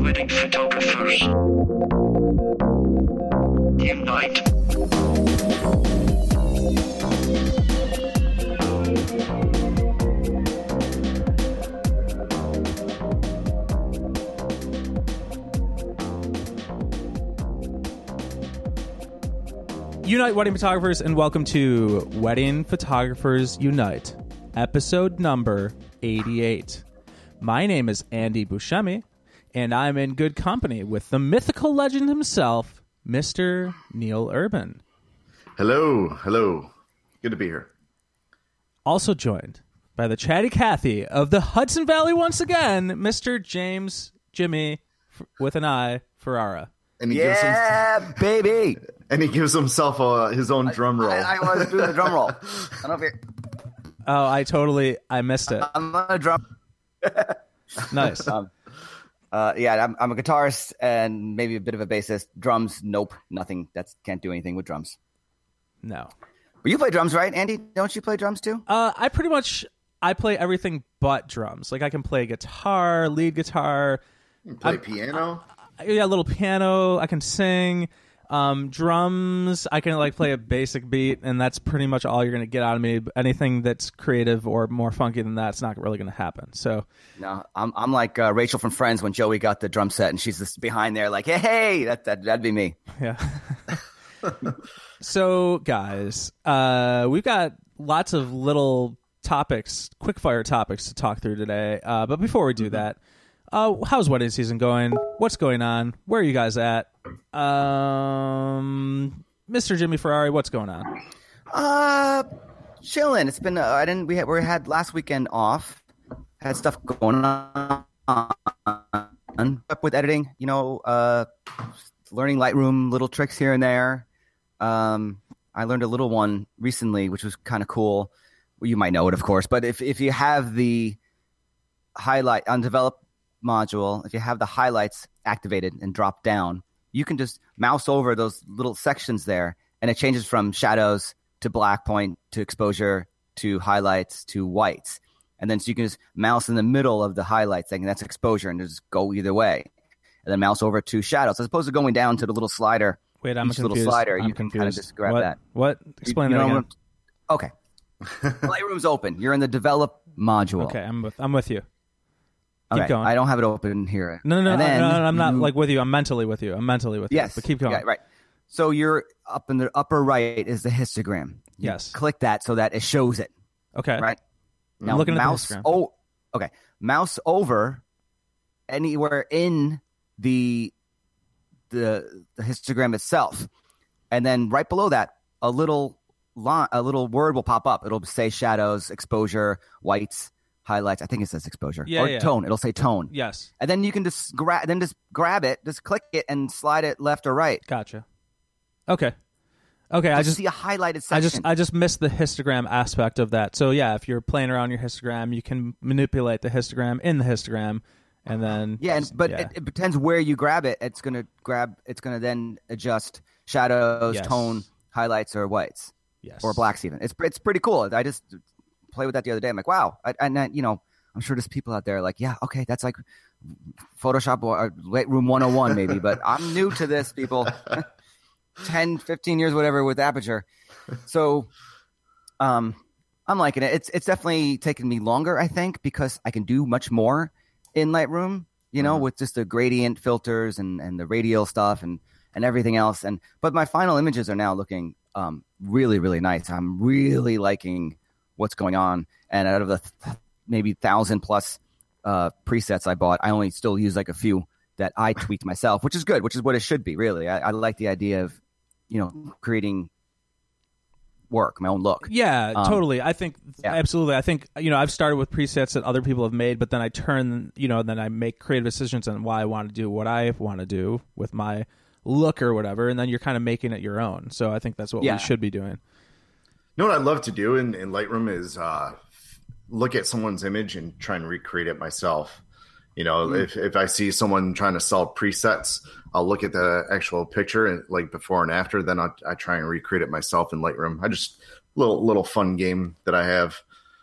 Wedding photographers. Unite. Unite Wedding Photographers, and welcome to Wedding Photographers Unite, episode number 88. My name is Andy Buscemi, and I'm in good company with the mythical legend himself, Mr. Neil Urban. Hello, hello. Good to be here. Also joined by the chatty Cathy of the Hudson Valley once again, Mr. James Jimmy, with an I, Ferrara. And he gives him, Yeah, baby. And he gives himself uh, his own drum roll. I, I was doing the drum roll. I don't know if Oh, I totally, I missed it. I'm on a drum. Nice. Um, uh, yeah, I'm, I'm a guitarist and maybe a bit of a bassist. Drums, nope, nothing. That's can't do anything with drums. No. But you play drums, right, Andy? Don't you play drums too? Uh, I pretty much I play everything but drums. Like I can play guitar, lead guitar, Play piano. I, yeah, a little piano. I can sing. Um, drums. I can like play a basic beat, and that's pretty much all you're gonna get out of me. Anything that's creative or more funky than that's not really gonna happen. So No, I'm I'm like uh, Rachel from Friends when Joey got the drum set and she's just behind there like, hey, hey, that, that that'd be me. yeah. so guys, uh, we've got lots of little topics, quick fire topics to talk through today. Uh, but before we do that, uh, how's wedding season going? What's going on? Where are you guys at? Um, Mr. Jimmy Ferrari, what's going on? Uh, chilling. It's been uh, I didn't we had we had last weekend off. Had stuff going on up with editing. You know, uh, learning Lightroom, little tricks here and there. Um, I learned a little one recently, which was kind of cool. Well, you might know it, of course, but if if you have the highlight on develop module, if you have the highlights activated and drop down, you can just mouse over those little sections there, and it changes from shadows to black point to exposure to highlights to whites. And then so you can just mouse in the middle of the highlights, thinking that's exposure, and just go either way. And then mouse over to shadows, as opposed to going down to the little slider. Wait, I'm each confused. little slider, I'm you can confused. kind of just grab what, that. What? Explain you that know again. what- Okay. Lightroom's open. You're in the develop module. Okay, I'm with I'm with you. Okay, going. I don't have it open here. No, no, no, then no, no, I'm not like with you. I'm mentally with you. I'm mentally with you. Yes. you. But keep going. Yeah, right. So you're up in the upper right is the histogram. You Yes. Click that so that it shows it. Okay. Right. I'm looking at the mouse. histogram. Oh, okay. Mouse over anywhere in the the the histogram itself, and then right below that, a little line, a little word will pop up. It'll say shadows, exposure, whites, highlights. I think it says exposure Yeah, or yeah. tone. It'll say tone, Yes. and then you can just grab, then just grab it, just click it, and slide it left or right. Gotcha. Okay. Okay. I Just just see a highlighted section. I just I just missed the histogram aspect of that. So yeah, if you're playing around your histogram, you can manipulate the histogram in the histogram, and then Yeah, and, but yeah. It, it depends where you grab it. It's gonna grab. It's gonna then adjust shadows, Yes. tone, highlights, or whites, yes or blacks even. It's it's pretty cool. I just played with that the other day. I'm like, wow. I, and then, you know, I'm sure there's people out there like, yeah, okay, that's like Photoshop or Lightroom 101 maybe, but I'm new to this, people. 10, 15 years, whatever, with Aperture. So, um, I'm liking it. It's it's definitely taken me longer, I think, because I can do much more in Lightroom. You know, with just the gradient filters and and the radial stuff and and everything else. And but my final images are now looking um really really nice. I'm really liking what's going on. And out of the th- maybe thousand plus uh, presets I bought, I only still use like a few that I tweaked myself, which is good, which is what it should be. Really, I, I like the idea of you know creating work, my own look. Yeah, Um, totally. I think yeah. absolutely. I think you know I've started with presets that other people have made, but then I turn you know then I make creative decisions on why I want to do what I want to do with my look or whatever, and then you're kind of making it your own. So I think that's what Yeah. we should be doing. You know what I love to do in, in Lightroom is uh, look at someone's image and try and recreate it myself. You know, if, if I see someone trying to sell presets, I'll look at the actual picture and like before and after. Then I'll, I try and recreate it myself in Lightroom. I just little little fun game that I have.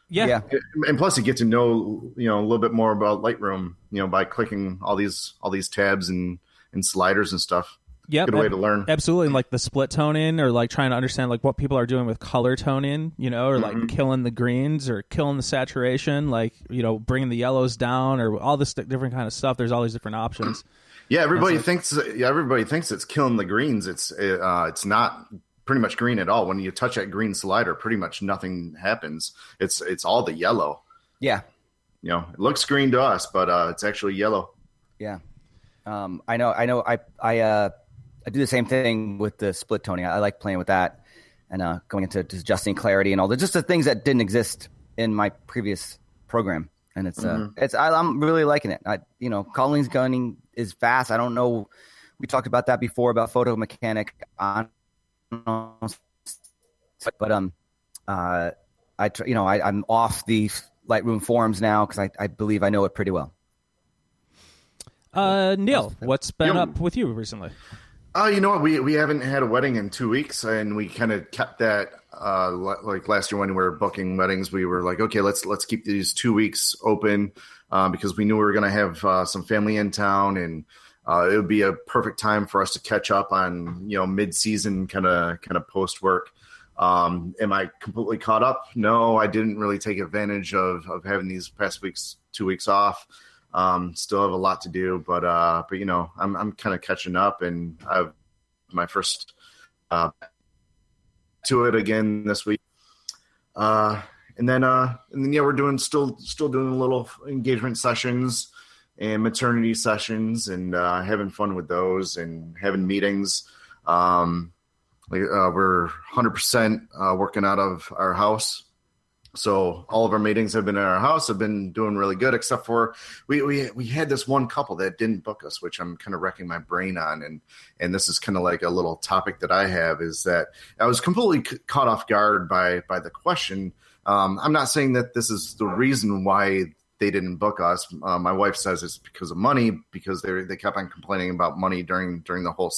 Yeah. Yeah. And plus, you get to know you know a little bit more about Lightroom, you know, by clicking all these all these tabs and and sliders and stuff. Yep. Good way ab- to learn. Absolutely, and like the split toning, or like trying to understand like what people are doing with color toning, you know, or like Mhm. killing the greens or killing the saturation, like you know, bringing the yellows down, or all this different kind of stuff. There's all these different options. Yeah, everybody That's thinks yeah, everybody thinks it's killing the greens. It's uh, it's not pretty much green at all. When you touch that green slider, pretty much nothing happens. It's it's all the yellow. Yeah. You know, it looks green to us, but uh, it's actually yellow. Yeah. Um, I know. I know. I I uh, I do the same thing with the split toning. I, I like playing with that and uh, going into just adjusting clarity and all the just the things that didn't exist in my previous program. And it's uh, it's I, I'm really liking it. I you know, Colleen's gunning is fast. I don't know. We talked about that before about photo mechanic on, but um, uh, I tr- you know I, I'm off the Lightroom forums now because I, I believe I know it pretty well. Uh, Neil, what's been Yo. up with you recently? Oh, you know what? We we haven't had a wedding in two weeks, and we kind of kept that. Uh, like last year when we were booking weddings, we were like, okay, let's let's keep these two weeks open um, because we knew we were going to have uh, some family in town, and uh, it would be a perfect time for us to catch up on you know mid season kind of kind of post work. Um, am I completely caught up? No, I didn't really take advantage of of having these past weeks, two weeks off. Um, still have a lot to do, but uh, but you know, I'm I'm kind of catching up, and I've my first uh, to it again this week. Uh, and then uh, and then yeah, we're doing still still doing little engagement sessions and maternity sessions, and uh, having fun with those, and having meetings. Um, uh, we're 100% uh, working out of our house so all of our meetings have been at our house, have been doing really good, except for we we we had this one couple that didn't book us, which I'm kind of wrecking my brain on, and and this is kind of like a little topic that I have is that I was completely c- caught off guard by by the question. Um, I'm not saying that this is the reason why they didn't book us. Uh, my wife says it's because of money because they they kept on complaining about money during during the whole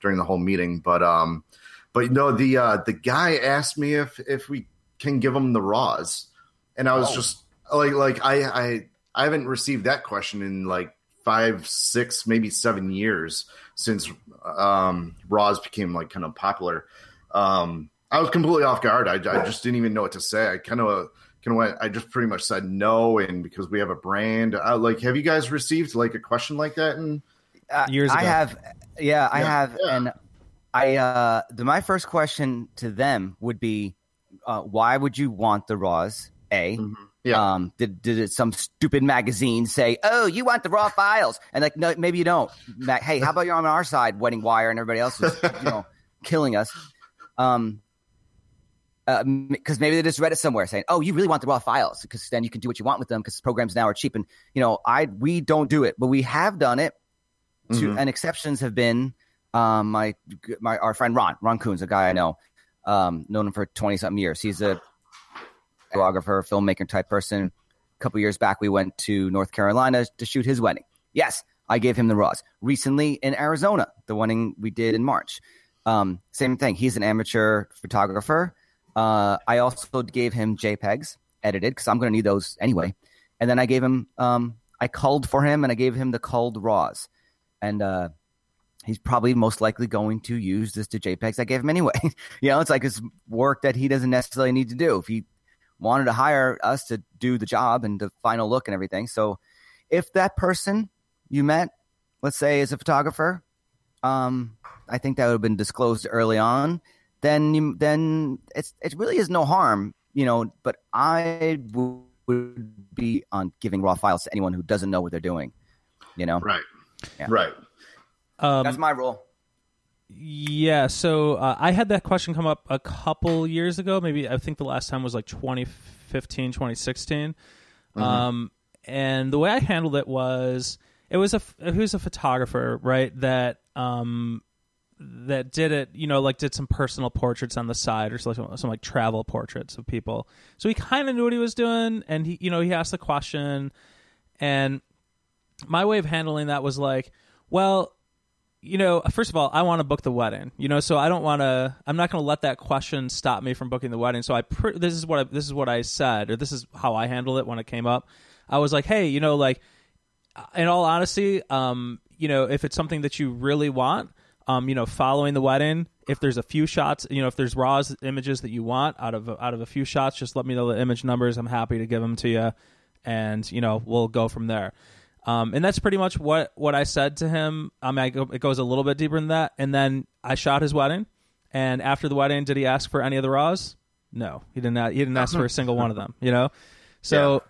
during the whole meeting, but um, but you know the uh, the guy asked me if if we can give them the raws and i was Oh. just like like I, I i haven't received that question in like five six maybe seven years since um raws became like kind of popular um i was completely off guard i, I just didn't even know what to say i kind of kind of went i just pretty much said no and because we have a brand I, like have you guys received like a question like that in Uh, Years I ago. have, yeah, I Yeah, have, yeah. and I. Uh, the, my first question to them would be, uh, why would you want the raws? A. yeah Um, did did it, some stupid magazine say, "Oh, you want the raw files?" And like, no, maybe you don't. Hey, how about you're on our side, Wedding Wire, and everybody else is, you know, killing us. Um, because maybe they just read it somewhere saying, "Oh, you really want the raw files?" Because then you can do what you want with them. Because programs now are cheap, and you know, I we don't do it, but we have done it. To Mhm. and exceptions have been um, my my our friend Ron Ron Coons, a guy I know, um, known him for twenty something years. He's a photographer, filmmaker type person. A couple years back, we went to North Carolina to shoot his wedding. Yes, I gave him the raws. Recently in Arizona, the wedding we did in March. Um, same thing. He's an amateur photographer. Uh, I also gave him JPEGs edited because I'm going to need those anyway. And then I gave him, um, I culled for him and I gave him the culled raws. And uh, he's probably most likely going to use this to JPEGs I gave him anyway. you know, it's like it's work that he doesn't necessarily need to do. If he wanted to hire us to do the job and the final look and everything. So if that person you met, let's say, is a photographer, um, I think that would have been disclosed early on. Then, you, then it's it really is no harm, you know. But I would be on giving raw files to anyone who doesn't know what they're doing. You know, right Yeah. right Um, that's my rule. Yeah, so uh, I had that question come up a couple years ago. Maybe I think the last time was like 2015, 2016. Um, and the way I handled it was it was a it was a photographer, right? That um that did it, you know, like did some personal portraits on the side or some, some like travel portraits of people. So he kind of knew what he was doing, and he, you know, he asked the question, and my way of handling that was like, well, you know, first of all, I want to book the wedding. You know, so I don't want to. I'm not going to let that question stop me from booking the wedding. So I, pr- this is what I, this is what I said, or this is how I handled it when it came up. I was like, hey, you know, like, in all honesty, um, you know, if it's something that you really want, um, you know, following the wedding, if there's a few shots, you know, if there's raw images that you want out of out of a few shots, just let me know the image numbers. I'm happy to give them to you, and you know, we'll go from there. Um, and that's pretty much what, what I said to him. I mean, I go, it goes a little bit deeper than that. And then I shot his wedding. And after the wedding, did he ask for any of the raws? No, he didn't. He didn't ask for a single one of them. You know, so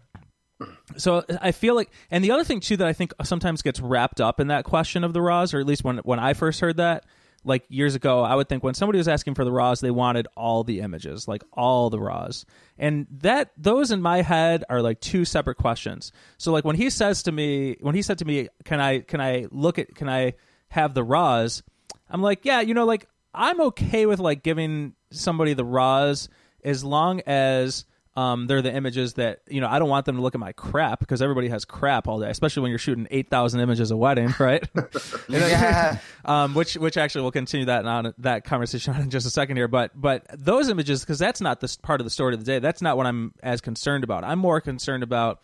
yeah. so I feel like, and the other thing too that I think sometimes gets wrapped up in that question of the raws, or at least when when I first heard that, like years ago, I would think when somebody was asking for the raws, they wanted all the images, like all the raws. And that those in my head are like two separate questions. So like when he says to me, when he said to me, "Can I can I look at can I have the raws?" I'm like, "Yeah, you know, like I'm okay with like giving somebody the raws as long as um, they're the images that you know. I don't want them to look at my crap because everybody has crap all day, especially when you're shooting eight thousand images a wedding, right? yeah. um, which which actually we'll continue that on that conversation on in just a second here. But but those images because that's not this part of the story of the day. That's not what I'm as concerned about. I'm more concerned about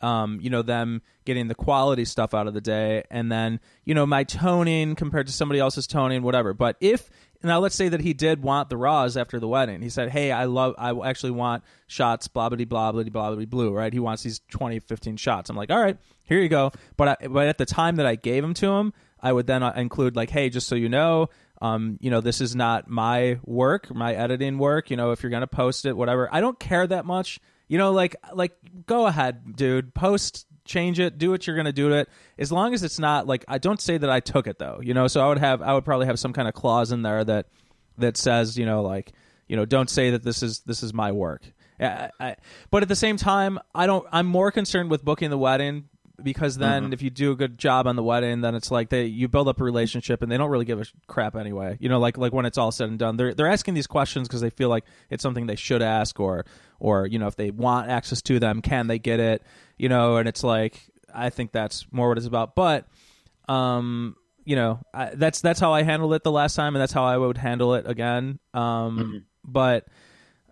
um, you know, them getting the quality stuff out of the day, and then you know my toning compared to somebody else's toning, whatever. But if now let's say that he did want the raws after the wedding, he said, "Hey, I love, I actually want shots, blah blah blah blah blah blah blue, right? He wants these 20, 15 shots." I'm like, "All right, here you go." But I, but at the time that I gave them to him, I would then uh, include like, "Hey, just so you know." Um, you know, this is not my work, my editing work. You know, if you're gonna post it, whatever. I don't care that much you know, like like go ahead, dude. Post, change it, do what you're gonna do to it. As long as it's not like I don't say that I took it though. You know, so I would have I would probably have some kind of clause in there that that says you know like you know don't say that this is this is my work. I, I, but at the same time, I don't. I'm more concerned with booking the wedding because then mm-hmm. if you do a good job on the wedding, then it's like they you build up a relationship and they don't really give a crap anyway. You know, like like when it's all said and done, they're they're asking these questions because they feel like it's something they should ask or or you know if they want access to them, can they get it? You know, and it's like I think that's more what it's about. But um, you know, I, that's that's how I handled it the last time, and that's how I would handle it again. Um, mm-hmm. but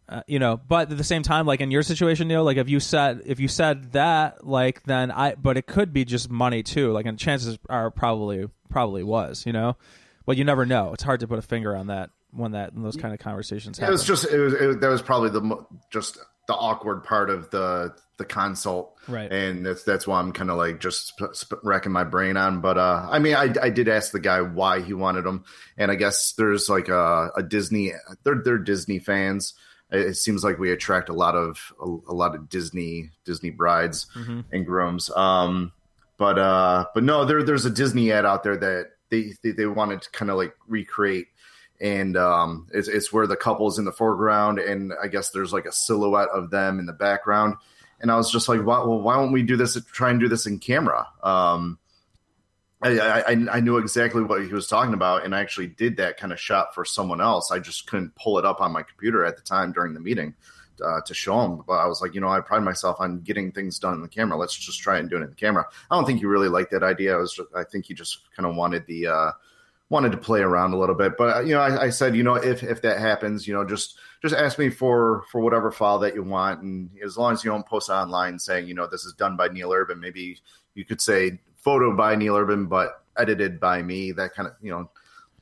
uh, you know, but at the same time, like in your situation, Neil, like if you said if you said that, like then I, but it could be just money too. Like, and chances are probably probably was, you know, but you never know. It's hard to put a finger on that when that when those kind of conversations. Happen. It was just it was it, that was probably the just the awkward part of the the consult, right? And that's that's why I'm kind of like just sp- sp- racking my brain on. But uh, I mean, I I did ask the guy why he wanted them, and I guess there's like a, a Disney. They're they're Disney fans it seems like we attract a lot of a, a lot of Disney Disney brides mm-hmm. and grooms. Um, but uh, but no, there there's a Disney ad out there that they they, they wanted to kind of like recreate, and um, it's it's where the couple is in the foreground, and I guess there's like a silhouette of them in the background. And I was just like, why, well, why don't we do this? Try and do this in camera. Um, I, I, I knew exactly what he was talking about, and I actually did that kind of shot for someone else. I just couldn't pull it up on my computer at the time during the meeting uh, to show him. But I was like, you know, I pride myself on getting things done in the camera. Let's just try and do it in the camera. I don't think he really liked that idea. I was, just, I think he just kind of wanted the uh, wanted to play around a little bit. But uh, you know, I, I, said, you know, if if that happens, you know, just just ask me for for whatever file that you want, and as long as you don't post online saying, you know, this is done by Neil Urban, maybe you could say photo by Neil Urban, but edited by me. That kind of you know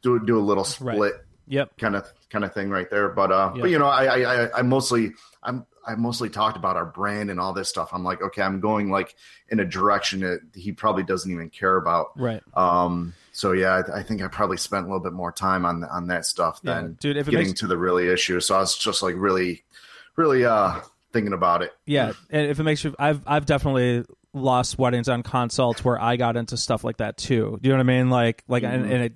do do a little split. Right. Yep. Kind of kind of thing right there. But uh, yep. but you know, I, I I mostly I'm I mostly talked about our brand and all this stuff. I'm like, okay, I'm going like in a direction that he probably doesn't even care about. Right. Um. So yeah, I, I think I probably spent a little bit more time on on that stuff than dude, if getting makes... to the really issue. So I was just like really, really uh thinking about it. Yeah, and if it makes you, I've I've definitely lost weddings on consults where I got into stuff like that too. Do you know what I mean? Like like mm-hmm. and, and, it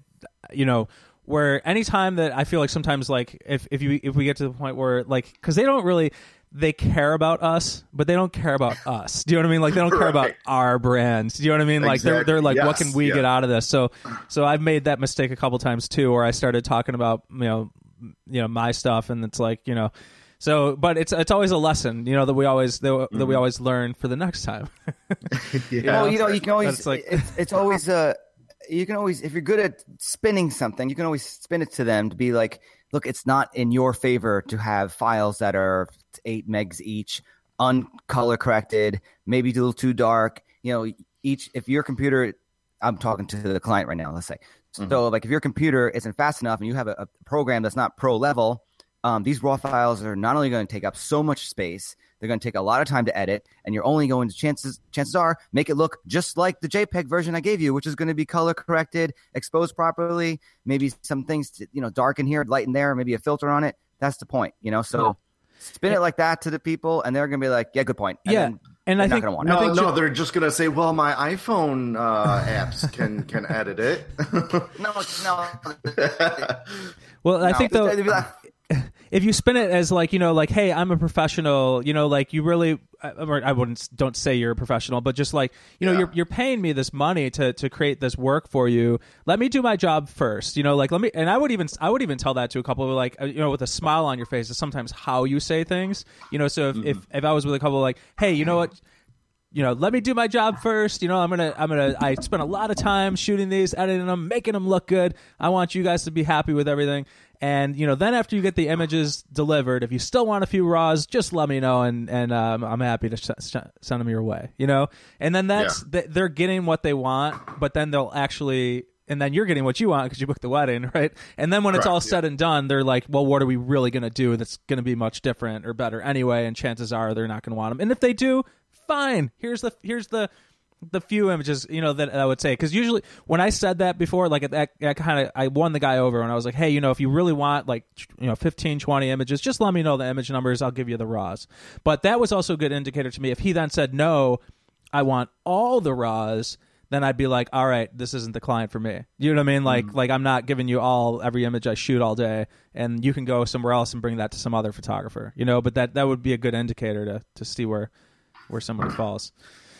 you know where anytime that I feel like sometimes like if if you if we get to the point where like because they don't really they care about us, but they don't care about us. Do you know what I mean? Like they don't care right. about our brands. Do you know what I mean? Like exactly. they're they're like, yes. what can we yeah. get out of this? So so I've made that mistake a couple times too, where I started talking about you know you know my stuff, and it's like you know so, but it's it's always a lesson, you know, that we always that, mm-hmm. that we mm-hmm. always learn for the next time. yeah. Well, you know, you can always it's, like it's, it's always a you can always if you're good at spinning something, you can always spin it to them to be like, look, it's not in your favor to have files that are eight megs each, uncolor corrected, maybe a little too dark. You know, each if your computer, I'm talking to the client right now. Let's say, so like if your computer isn't fast enough and you have a, a program that's not pro level, um, these raw files are not only going to take up so much space, they're going to take a lot of time to edit, and you're only going to chances chances are make it look just like the JPEG version I gave you, which is going to be color corrected, exposed properly, maybe some things to, you know dark in here, light in there, maybe a filter on it. That's the point, you know. So spin it like that to the people, and they're going to be like, "Yeah, good point." And Yeah, and they're I not think- going to want it. No, think no, ju- they're just gonna say, "Well, my iPhone uh, apps can can edit it." No, no. Well, I no. think though, They'd be like, if you spin it as like you know like hey i'm a professional you know like you really I- or i wouldn't don't say you're a professional but just like you know Yeah. you're, you're paying me this money to to create this work for you. Let me do my job first you know like let me and i would even i would even tell that to a couple like uh, you know with a smile on your face is sometimes how you say things you know so if if, if i was with a couple like hey you know what you know, let me do my job first. You know, I'm gonna, I'm gonna, I spent a lot of time shooting these, editing them, making them look good. I want you guys to be happy with everything. And you know, then after you get the images delivered, if you still want a few raws, just let me know, and and um, I'm happy to sh- sh- send them your way. You know, and then that's th- they're getting what they want, but then they'll actually. And then you're getting what you want because you booked the wedding, right? And then when it's all yeah. said and done, they're like, "Well, what are we really going to do that's going to be much different or better anyway?" And chances are they're not going to want them. And if they do, fine. Here's the here's the the few images you know that I would say because usually when I said that before, like that, that kind of I won the guy over and I was like, hey, you know, if you really want like you know 15, 20 images, just let me know the image numbers. I'll give you the raws. But that was also a good indicator to me. If he then said no, I want all the raws. Then I'd be like, all right, this isn't the client for me. You know what I mean? Like, mm. like I'm not giving you all every image I shoot all day, and you can go somewhere else and bring that to some other photographer. You know, but that that would be a good indicator to to see where where somebody falls.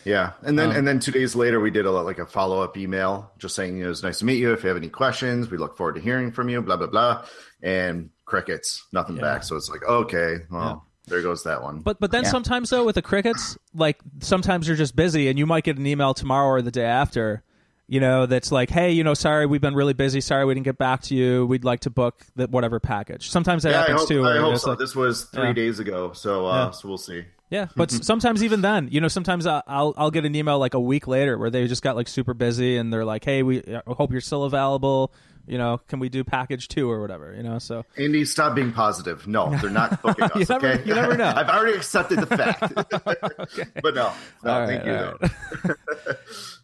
Yeah, and Um, then and then two days later, we did a like a follow up email, just saying you know, it was nice to meet you. If you have any questions, we look forward to hearing from you. Blah blah blah, and crickets, nothing Yeah. back. So it's like, okay, well, there goes that one. But but then Yeah. sometimes though with the crickets, like sometimes you're just busy and you might get an email tomorrow or the day after, you know, that's like, hey, you know, sorry we've been really busy. Sorry we didn't get back to you. We'd like to book the whatever package. Sometimes that yeah, I happens hope, too. I hope so. like- this was three Yeah. days ago, so uh, Yeah. so we'll see. Yeah, but s- mm-hmm. sometimes even then, you know, sometimes I'll I'll get an email like a week later where they just got like super busy and they're like, hey, we uh, hope you're still available. You know, can we do package two or whatever? You know, so Andy, stop being positive. No, they're not booking us. You never- okay, you never know. I've already accepted the fact, but no, no, All thank right, you. though.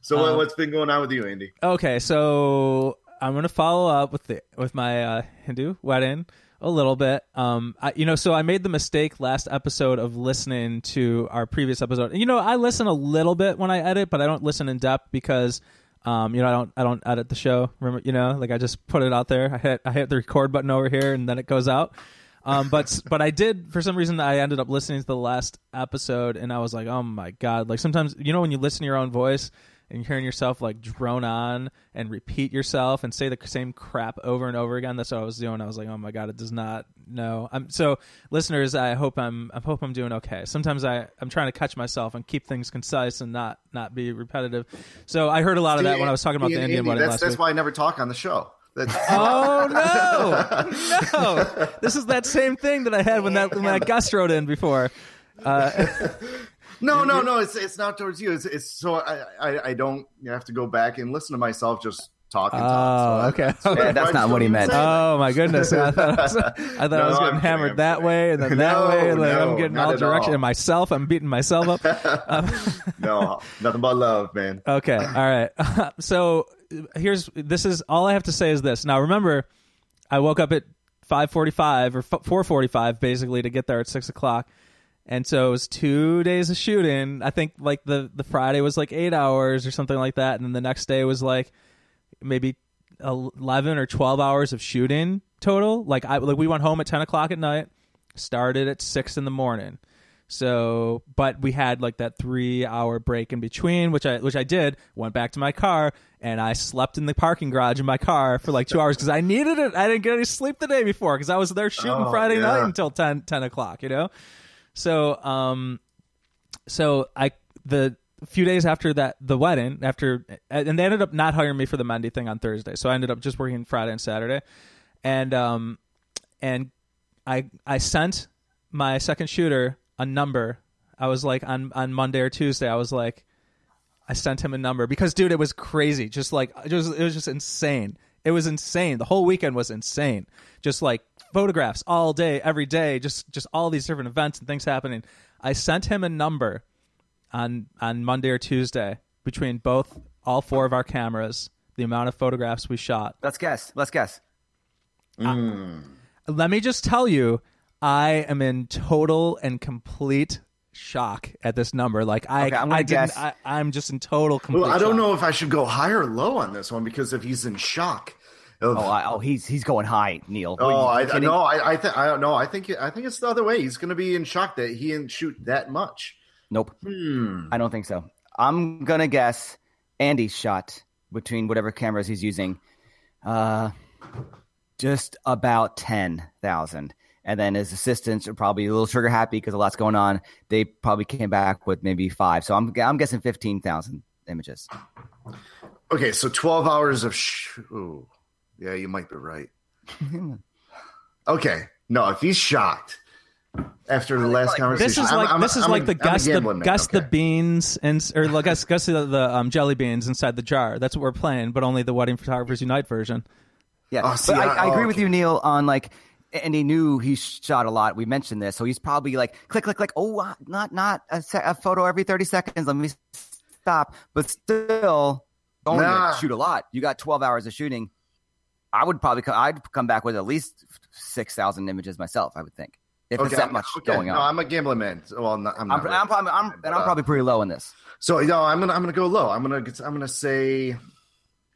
so what, um, what's been going on with you, Andy? Okay, so I'm gonna follow up with the with my uh, Hindu wedding a little bit. Um, I, you know, so I made the mistake last episode of listening to our previous episode. You know, I listen a little bit when I edit, but I don't listen in depth because. Um, you know, I don't, I don't edit the show. Remember, you know, like I just put it out there. I hit, I hit the record button over here, and then it goes out. Um, but, but I did for some reason. I ended up listening to the last episode, and I was like, oh my god! Like sometimes, you know, when you listen to your own voice, and hearing yourself like drone on and repeat yourself and say the same crap over and over again. That's what I was doing. I was like, oh my god, it does not. No, I'm so listeners. I hope I'm. I hope I'm doing okay. Sometimes I I'm trying to catch myself and keep things concise and not not be repetitive. So I heard a lot of that when I was talking about the Andy, Indian wedding that's, that's week. why I never talk on the show. Oh no, no! This is that same thing that I had when that when that Gus wrote in before. Uh, no, no, no. It's it's not towards you. It's, it's so I, I I don't have to go back and listen to myself just talk and Oh, talk. So oh, okay. so Yeah, that's not what he meant. Oh my goodness! I thought I was, I, thought I No, was I'm getting kidding, hammered I'm that kidding. way and then that No, way, and then I'm getting all at direction. all. And myself, I'm beating myself up. Um, no, nothing but love, man. Okay, all right. so here's this is all I have to say is this. Now remember, I woke up at five forty-five or four forty-five basically to get there at six o'clock, and so it was two days of shooting. I think like the the Friday was like eight hours or something like that, and then the next day was like maybe eleven or twelve hours of shooting total. Like I like we went home at ten o'clock at night, started at six in the morning. So, but we had like that three hour break in between, which I which I did. Went back to my car and I slept in the parking garage in my car for like two hours because I needed it. I didn't get any sleep the day before because I was there shooting Oh, Friday yeah. night until 10, 10 o'clock. You know, so um, so I the few days after that the wedding after and they ended up not hiring me for the monday thing on Thursday. So I ended up just working Friday and Saturday. And um and I I sent my second shooter a number. I was like on on Monday or Tuesday I was like I sent him a number because dude it was crazy. Just like it was it was just insane. It was insane. The whole weekend was insane. Just like photographs all day, every day, just just all these different events and things happening. I sent him a number on on Monday or Tuesday between both all four of our cameras, the amount of photographs we shot. Let's guess. Let's guess. Uh, let me just tell you, I am in total and complete shock at this number. Like I, Okay, I'm gonna I guess. I, I'm just in total complete. Well, I don't shock. know if I should go high or low on this one because if he's in shock. Of, Oh, I, oh, he's he's going high, Neil. Oh, I, you I no, I, I think I don't know. I think I think it's the other way. He's going to be in shock that he didn't shoot that much. Nope. Hmm. I don't think so. I'm gonna guess Andy's shot between whatever cameras he's using, uh, just about ten thousand. And then his assistants are probably a little trigger happy because a lot's going on. They probably came back with maybe five. So I'm I'm guessing fifteen thousand images. Okay, so twelve hours of sh- ooh, yeah, you might be right. okay, no, if he's shocked after the last conversation, This is I'm- like I'm- this is I'm like a- the I'm a guess the gambling man, guess the beans and or like guess guess the, the um, jelly beans inside the jar. That's what we're playing, but only the Wedding Photographers Unite version. Yeah, Oh, see, but I, I- I agree oh, with okay. you, Neil, on like, and he knew he shot a lot. We mentioned this, so he's probably like, click, click, click. Oh, uh, not not a, se- a photo every thirty seconds. Let me stop. But still, going Nah. to shoot a lot. You got twelve hours of shooting. I would probably co- I'd come back with at least six thousand images myself. I would think if Okay, it's that I'm- much okay, going on. No. I'm a gambling man. Well, not, I'm I'm, not. I'm, probably I'm, and I'm uh, probably pretty low in this. So no, I'm gonna I'm gonna go low. I'm gonna I'm gonna say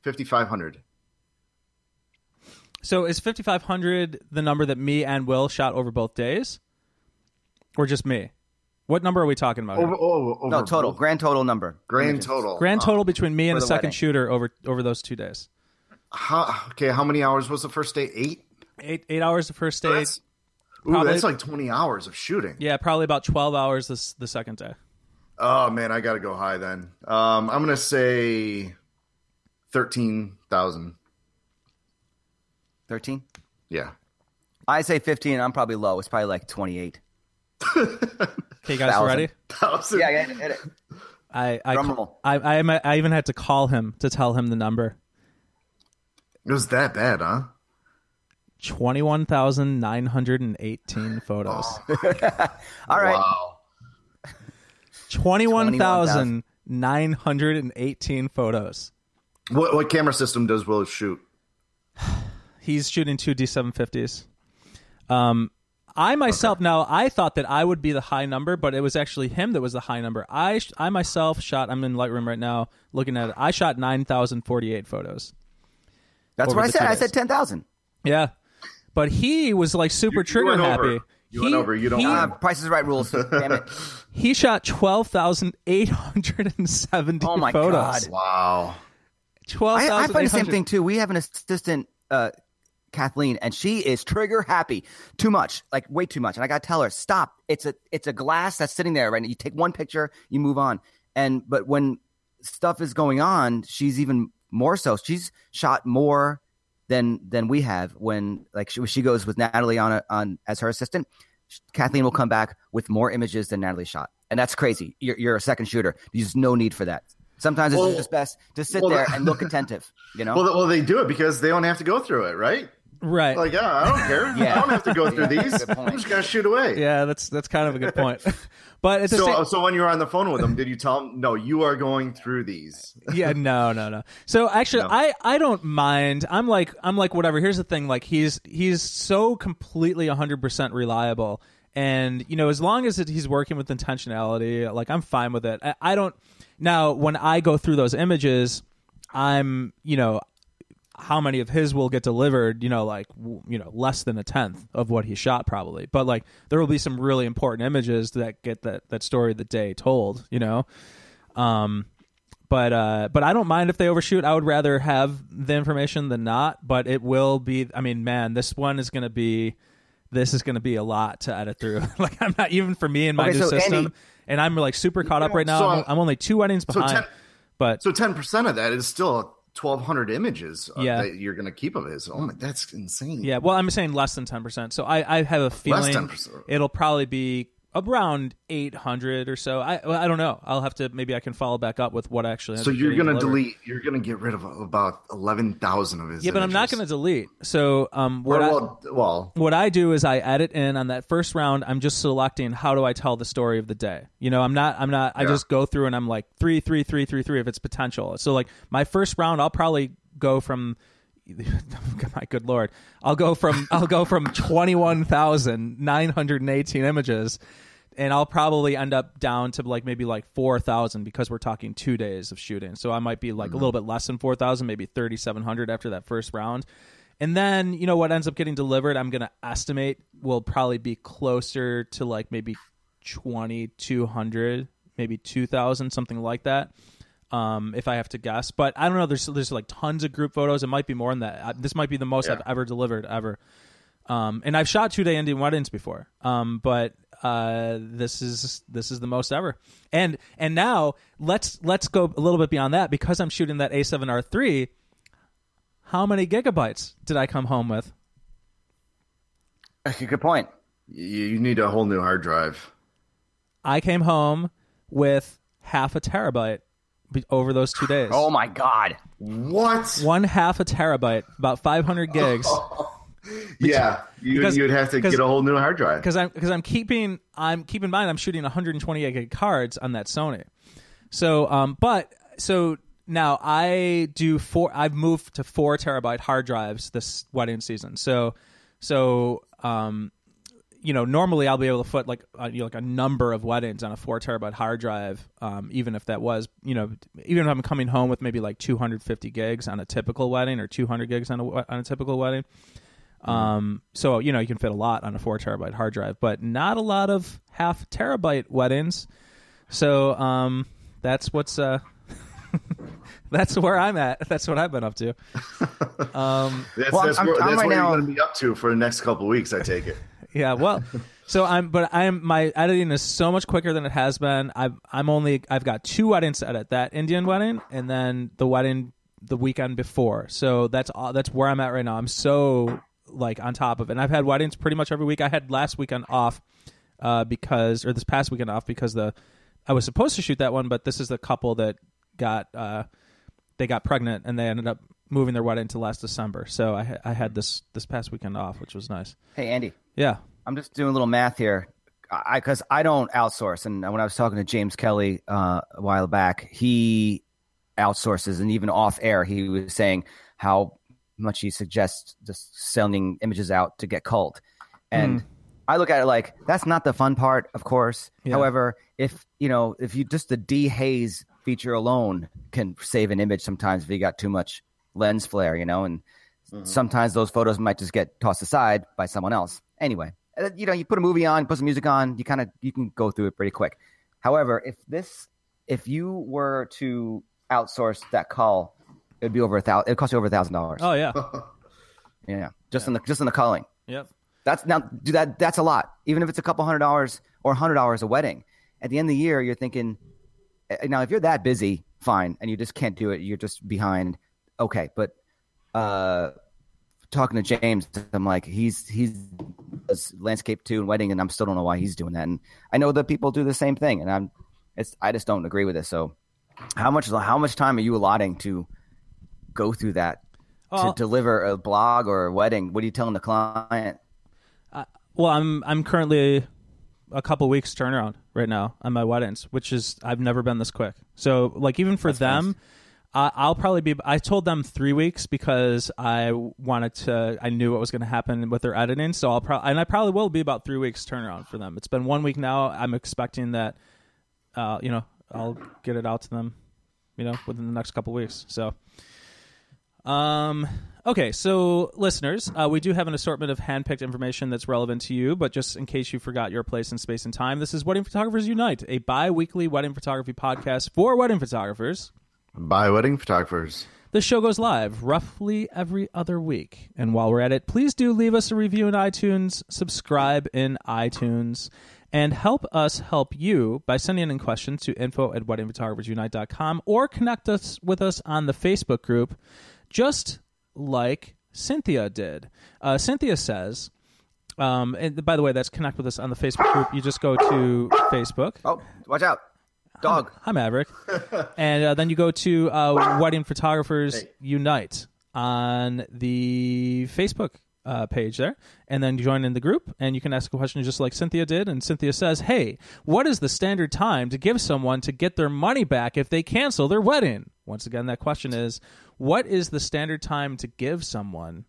fifty five hundred. So is 5500 the number that me and Will shot over both days, or just me? What number are we talking about? Over, over, over No total both- grand total number. grand Images. total. Grand Uh, total between me and for a the second wedding. shooter over over those two days. How, okay, how many hours was the first day? Eight. Eight eight hours the first day. That's, ooh, Probably- that's like twenty hours of shooting. Yeah, probably about 12 hours this the second day. Oh man, I gotta go high then. Um, I'm gonna say thirteen thousand. Thirteen. Yeah. I say fifteen. I'm probably low. It's probably like twenty eight. Okay, you guys Thousand. ready? Thousand. Yeah, yeah, yeah. I I, Drum ca- roll. I I I even had to call him to tell him the number. It was that bad, huh? 21,918 photos. All right. Wow. 21,918 photos. What what camera system does Will shoot? He's shooting two D750s. Um, I myself now I thought that I would be the high number, but it was actually him that was the high number. I I myself shot. I'm in Lightroom right now looking at it. I shot 9,048 photos. That's what I said. I said ten thousand. Yeah, but he was like super You- you trigger went happy. over. You went over. You don't he- Uh, Price is Right rules. Damn it. He shot 12,870 Oh my photos. God. Wow. Twelve I, I find the same thing too. We have an assistant, uh, Kathleen, and she is trigger happy. Too much, like way too much. And I gotta tell her, stop. It's a it's a glass that's sitting there right now. You take one picture, you move on. And but when stuff is going on, she's even more so. She's shot more than than we have. When like she, she goes with Natalie on a, on as her assistant, Kathleen will come back with more images than Natalie shot, and that's crazy. You're, you're a second shooter. There's no need for that. Sometimes it's just best to sit well, there and look attentive. You know. Well, well, they do it because they don't have to go through it, right? Right. Like, yeah, I don't care. Yeah. I don't have to go through Yeah, these. I'm just gonna shoot away. yeah, that's that's kind of a good point. but at So, same, so when you were on the phone with them, did you tell them, no, you are going through these? yeah, no, no, no. So actually, No. I I don't mind. I'm like I'm like whatever. Here's the thing. Like he's he's so completely 100 percent reliable, and you know as long as it, he's working with intentionality, like I'm fine with it. I, I don't. Now when I go through those images, I'm you know how many of his will get delivered you know like you know less than a tenth of what he shot probably. But like there will be some really important images that get that that story of the day told you know? Um but uh but i don't mind if they overshoot. I would rather have the information than not but it will be i mean man this one is going to be this is going to be a lot to edit through. Like i'm not even for me in my Okay, new so system Andy- and I'm like super caught up right now. So, I'm, I'm only two weddings so behind, 10 but So ten percent of that is still twelve hundred images uh, Yeah. that you're going to keep of his. Oh my, that's insane. yeah. Well, I'm saying less than ten percent. So I, I have a feeling it'll probably be around 800 or so. I well, I don't know. I'll have to maybe I can follow back up with what actually. So you're going to delete. You're going to get rid of about eleven thousand of his. Yeah, but I'm not going to delete. So um, what Well, I, well, well, what I do is I edit in on that first round. I'm just selecting how do I tell the story of the day. You know, I'm not. I'm not. I just go through and I'm like three, three, three, three, three if it's potential. So like my first round, I'll probably go from. My good lord, I'll go from I'll go from twenty one thousand nine hundred and eighteen images, and I'll probably end up down to like maybe like four thousand because we're talking two days of shooting. So I might be like a little mm-hmm. bit less than four thousand, maybe thirty seven hundred after that first round. And then, you know, what ends up getting delivered, I'm going to estimate will probably be closer to like maybe 2200, maybe 2000, something like that. Um, if I have to guess, but I don't know. There's there's like tons of group photos. It might be more than that. Uh, This might be the most Yeah. I've ever delivered ever. Um, and I've shot two day Indian weddings before. Um, but uh, this is this is the most ever. And and now let's let's go a little bit beyond that because I'm shooting that A7R3. How many gigabytes did I come home with? That's a good point. you, you need a whole new hard drive. I came home with half a terabyte over those two days. Oh my god. What? One half a terabyte, about 500 gigs. Yeah, you, because- you'd have to get a whole new hard drive. because I'm because I'm keeping I'm keeping in mind I'm shooting 128 gig cards on that Sony. So um but so now I do four I've moved to 4 terabyte hard drives this wedding season. So so um you know normally I'll be able to put like uh, you know, like a number of weddings on a 4 terabyte hard drive um even if that was you know even if I'm coming home with maybe like 250 gigs on a typical wedding or 200 gigs on a on a typical wedding. Um, so you know you can fit a lot on a four terabyte hard drive, but not a lot of half terabyte weddings. So um, that's what's uh, that's where I'm at. That's what I've been up to. Um, That's, Well, that's I'm- where, I'm that's right what now- you're going to be up to for the next couple of weeks. I take it. Yeah, well, so I'm, but I'm my editing is so much quicker than it has been. I've I'm only I've got two weddings to edit. That Indian wedding and then the wedding the weekend before. So that's all. That's where I'm at right now. I'm so like on top of it. And I've had weddings pretty much every week. I had last weekend off uh, because, or this past weekend off because the I was supposed to shoot that one, but this is the couple that got uh, they got pregnant and they ended up moving their wedding to last December. So I I had this this past weekend off, which was nice. Hey Andy, Yeah. I'm just doing a little math here. I because I don't outsource, and when I was talking to James Kelly uh, a while back, he outsources, and even off air, he was saying how much he suggests just sending images out to get culled. And I look at it like that's not the fun part, of course. Yeah. However, if you know, if you just the dehaze feature alone can save an image sometimes if you got too much lens flare, you know, and sometimes those photos might just get tossed aside by someone else. Anyway, uh, you know, you put a movie on, put some music on, you kind of you can go through it pretty quick. However, if this if you were to outsource that cull, it'd be over a thousand. It'd cost you over a thousand dollars. Oh yeah. Yeah, just in the just in the culling. yep. That's now do that. That's a lot. Even if it's a couple hundred dollars or a hundred dollars a wedding. At the end of the year, you're thinking. eh, Now, if you're that busy, fine, and you just can't do it, you're just behind. Okay, but uh, talking to James, I'm like, he's he's does landscape too and wedding, and I'm still don't know why he's doing that. And I know that people do the same thing, and I'm it's I just don't agree with it. So, how much how much time are you allotting to go through that Well- to deliver a blog or a wedding? What are you telling the client? Well, I'm I'm currently a couple weeks turnaround right now on my weddings, which is I've never been this quick. So like even for them, I, I'll probably be. I told them three weeks because I wanted to. I knew what was going to happen with their editing, so I'll probably and I probably will be about three weeks turnaround for them. It's been one week now. I'm expecting that. Uh, you know, I'll get it out to them. You know, within the next couple weeks. So. Um. Okay, so listeners, uh, we do have an assortment of handpicked information that's relevant to you, but just in case you forgot your place in space and time, this is Wedding Photographers Unite, a bi-weekly wedding photography podcast for wedding photographers. By wedding photographers. The show goes live roughly every other week. And while we're at it, please do leave us a review in iTunes, subscribe in iTunes, and help us help you by sending in questions to info at weddingphotographersunite.com or connect us with us on the Facebook group, just like Cynthia did. Uh, Cynthia says, um, and by the way, that's connect with us on the Facebook group. You just go to Facebook. Oh, watch out, dog. Hi, Maverick. and uh, then you go to uh, Wedding Photographers Unite on the Facebook uh, page there, and then you join in the group, and you can ask a question just like Cynthia did. And Cynthia says, "Hey, what is the standard time to give someone to get their money back if they cancel their wedding?" Once again, that question is, "What is the standard time to give someone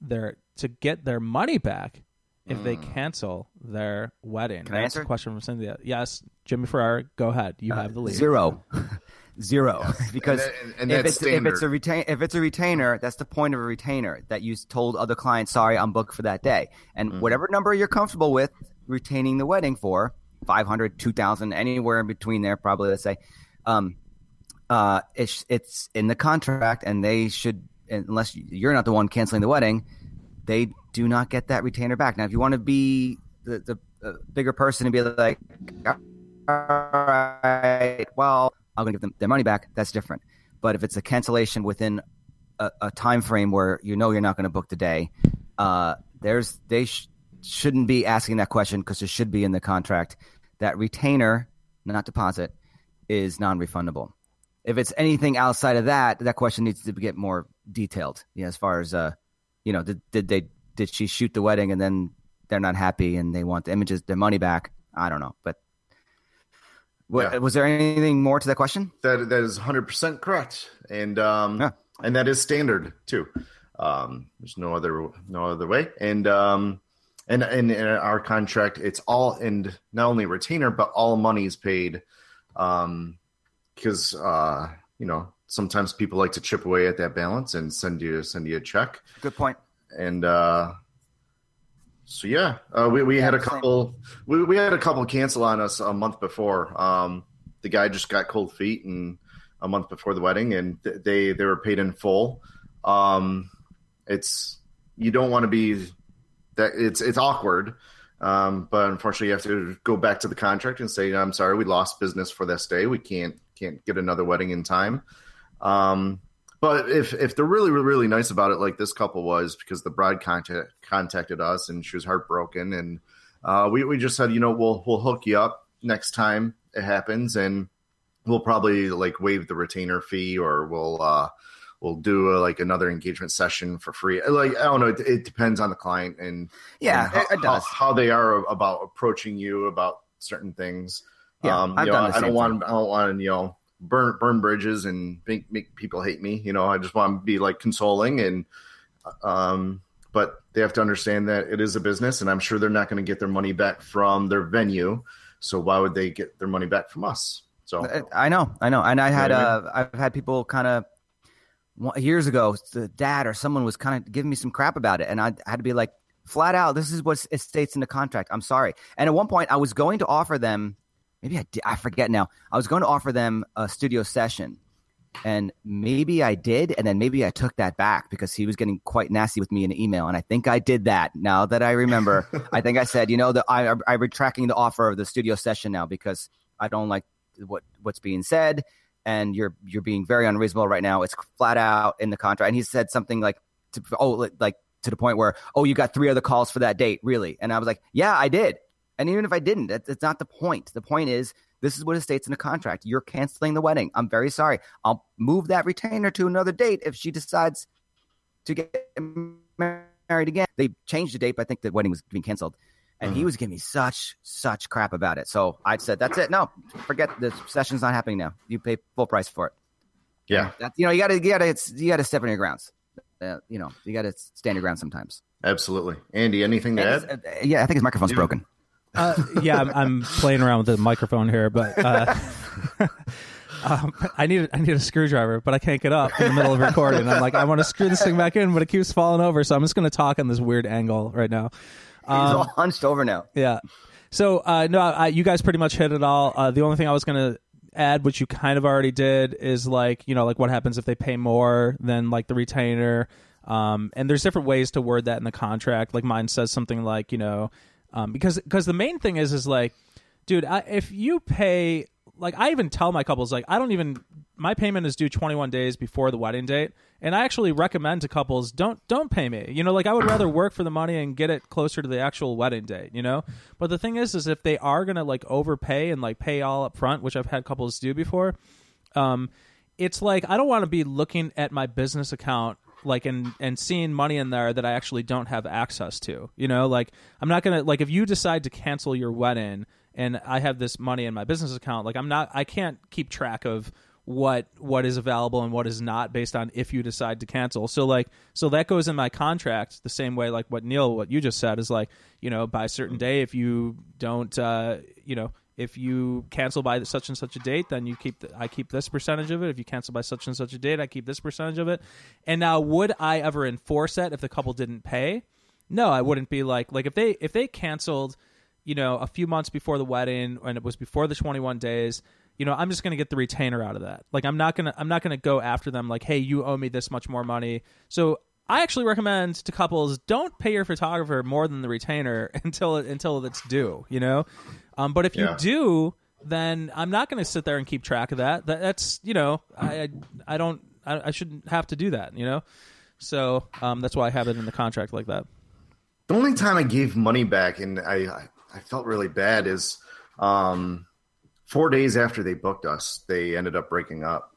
their to get their money back if they cancel their wedding?" Hmm. I That's a question from Cynthia. Yes, Jimmy Ferrara, go ahead. You have the lead. Zero. Zero. because And that- and if, that's it's, if it's a retain if it's a retainer, that's the point of a retainer that you told other clients, sorry, I'm booked for that day. And Mm-hmm. whatever number you're comfortable with retaining the wedding for, 500, 2000, anywhere in between there, probably, let's say, um, uh, it's, it's in the contract and they should, unless you're not the one canceling the wedding, they do not get that retainer back. Now, if you want to be the, the uh, bigger person and be like, all right, well, I'm going to give them their money back. That's different. But if it's a cancellation within a, a time frame where you know you're not going to book the day, uh, there's they sh- shouldn't be asking that question because it should be in the contract that retainer, not deposit, is non-refundable. If it's anything outside of that, that question needs to get more detailed. Yeah, as far as uh, you know, did did they did she shoot the wedding and then they're not happy and they want the images their money back? I don't know, but. What, Yeah. Was there anything more to that question? That that is 100 percent correct, and um, Yeah. and that is standard too. Um, there's no other no other way, and um, and and in our contract, it's all and not only retainer, but all money is paid, um, because uh, you know sometimes people like to chip away at that balance and send you send you a check, Good point. and uh, so yeah, uh, we we had a couple we we had a couple cancel on us a month before. Um, the guy just got cold feet and a month before the wedding, and th- they they were paid in full. Um, it's you don't want to be that it's it's awkward. Um, but unfortunately, you have to go back to the contract and say, "I'm sorry, we lost business for this day. We can't can't get another wedding in time." Um, but if if they're really really, nice about it, like this couple was, because the bride contact, contacted us and she was heartbroken, and uh, we we just said, you know, we'll we'll hook you up next time it happens, and we'll probably like waive the retainer fee, or we'll uh, we'll do a, like another engagement session for free. Like I don't know, it, it depends on the client and Yeah, and how, it, it does. How, how they are about approaching you about certain things. Yeah, um, I've know, done the I don't same want I don't want to you know burn burn bridges and make make people hate me. You know, I just want to be like consoling and um. But they have to understand that it is a business, and I'm sure they're not going to get their money back from their venue. So why would they get their money back from us? So I know, I know, and I had I uh, I've had people kind of years ago, the dad or someone was kind of giving me some crap about it, and I had to be like, flat out, this is what it states in the contract. I'm sorry. And at one point, I was going to offer them, maybe I did, I forget now. I was going to offer them a studio session, and maybe I did, and then maybe I took that back because he was getting quite nasty with me in an email, and I think I did that. Now that I remember, I think I said, you know, that I I'm retracting the offer of the studio session now because I don't like what what's being said, and you're you're being very unreasonable right now. It's flat out in the contract, and he said something like, to, oh, like- like to the point where, oh, you got three other calls for that date, really? And I was like, yeah, I did. And even if I didn't, that's, that's not the point. The point is, this is what it states in the contract. You're canceling the wedding. I'm very sorry. I'll move that retainer to another date if she decides to get married again. They changed the date, but I think the wedding was being canceled. And he was giving me such, such crap about it. So I said, that's it. No, forget the session's not happening now. You pay full price for it. yeah, That, you know, you gotta, you gotta, you gotta step on your grounds. Uh, you know, you gotta stand your ground sometimes. absolutely. Andy, anything to And add? uh, yeah, I think his microphone's Yeah. broken. Uh, yeah, I'm, I'm playing around with the microphone here, but uh, um, I need I need a screwdriver, but I can't get up in the middle of recording. I'm like, I want to screw this thing back in, but it keeps falling over, so I'm just going to talk on this weird angle right now. He's all hunched over now. Yeah. So uh, no, I, you guys pretty much hit it all. Uh, the only thing I was going to add, which you kind of already did, is like you know like what happens if they pay more than like the retainer. Um, and there's different ways to word that in the contract. Like mine says something like you know. Um, because because the main thing is is like, dude, I, if you pay like I even tell my couples like I don't even my payment is due 21 days before the wedding date and I actually recommend to couples don't don't pay me. You know, like I would rather work for the money and get it closer to the actual wedding date, you know? But the thing is is if they are going to like overpay and like pay all up front, which I've had couples do before, um it's like I don't want to be looking at my business account like and and seeing money in there that I actually don't have access to. You know, like I'm not going to like if you decide to cancel your wedding and I have this money in my business account, like I'm not I can't keep track of what what is available and what is not based on if you decide to cancel. So like so that goes in my contract the same way like what Neal what you just said is like, you know, by a certain day if you don't uh you know, if you cancel by such and such a date, then you keep the, I keep this percentage of it. If you cancel by such and such a date, I keep this percentage of it. And now would I ever enforce that if the couple didn't pay? No, I wouldn't be like like if they if they canceled, you know, a few months before the wedding and it was before the 21 days, you know, I'm just going to get the retainer out of that. Like I'm not to I'm not to go after them like, "Hey, you owe me this much more money." So I actually recommend to couples don't pay your photographer more than the retainer until until it's due, you know? Um, but if you do, then I'm not going to sit there and keep track of that. that that's, you know, I I, I don't I, I shouldn't have to do that, you know? So, um, that's why I have it in the contract like that. The only time I gave money back and I I, I felt really bad is um, four days after they booked us, they ended up breaking up.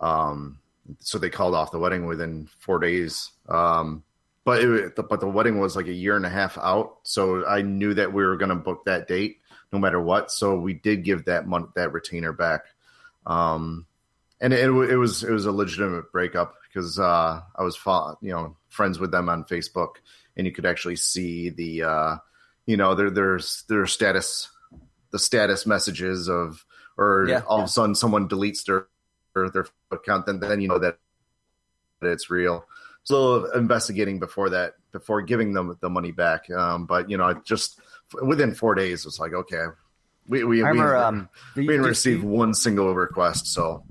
Um, so they called off the wedding within four days. Um, but it, but the wedding was like a year and a half out, so I knew that we were going to book that date no matter what. So we did give that month that retainer back. Um, and it, it was it was a legitimate breakup because uh, I was you know friends with them on Facebook, and you could actually see the uh, you know their their their status the status messages of or Yeah. all of a sudden someone deletes their their, account, then then you know that it's real. So investigating before that, before giving them the money back. Um, but you know, just within four days, it's like okay, we we I remember we, um, we didn't receive one single request. So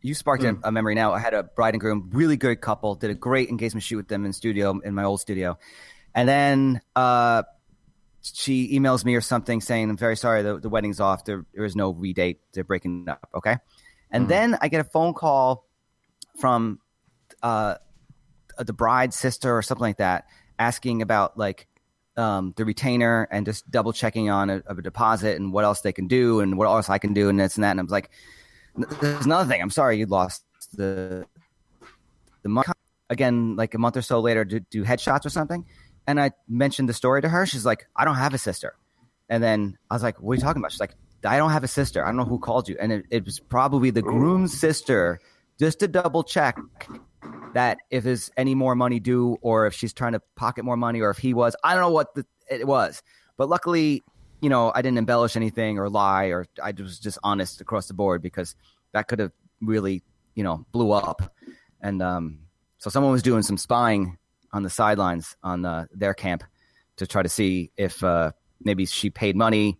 you sparked a- a memory now. I had a bride and groom, really good couple, did a great engagement shoot with them in studio in my old studio, and then uh, she emails me or something saying, "I'm very sorry, the, the wedding's off. There, there is no redate. They're breaking up." Okay, and then I get a phone call from uh, the bride's sister or something like that, asking about like um, the retainer and just double checking on a, of a deposit and what else they can do and what else I can do and this and that. And I was like, there's another thing. I'm sorry you lost the the month again. Like a month or so later, do, do headshots or something. And I mentioned the story to her. She's like, I don't have a sister. And then I was like, What are you talking about? She's like, I don't have a sister. I don't know who called you. And it, it was probably the groom's sister, just to double check that if there's any more money due, or if she's trying to pocket more money, or if he was. I don't know what the, it was. But luckily, you know, I didn't embellish anything or lie, or I was just honest across the board because that could have really, you know, blew up. And um, so someone was doing some spying on the sidelines on uh, their camp to try to see if uh, maybe she paid money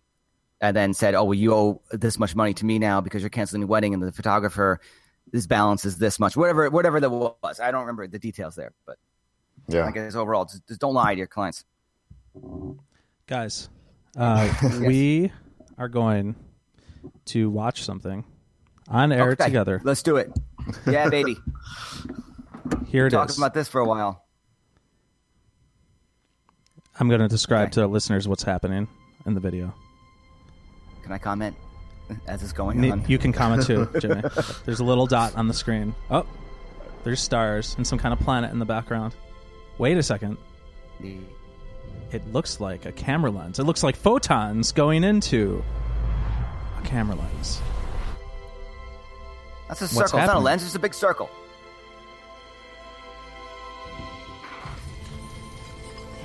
and then said, "Oh, well, you owe this much money to me now because you're canceling the wedding, and the photographer, this balance is this much, whatever, whatever that was. I don't remember the details there, but yeah, I guess overall, just, just don't lie to your clients. Guys, uh, we are going to watch something on air Okay, together. Let's do it. Yeah, baby. Here it Talking is. about this for a while. I'm going to describe Okay. to listeners what's happening in the video. Can I comment as it's going Ne- on? You can comment too, Jimmy. There's a little dot on the screen. Oh, there's stars and some kind of planet in the background. Wait a second. The- It looks like a camera lens. It looks like photons going into a camera lens. That's a circle. It's not a happening? lens. It's a big circle.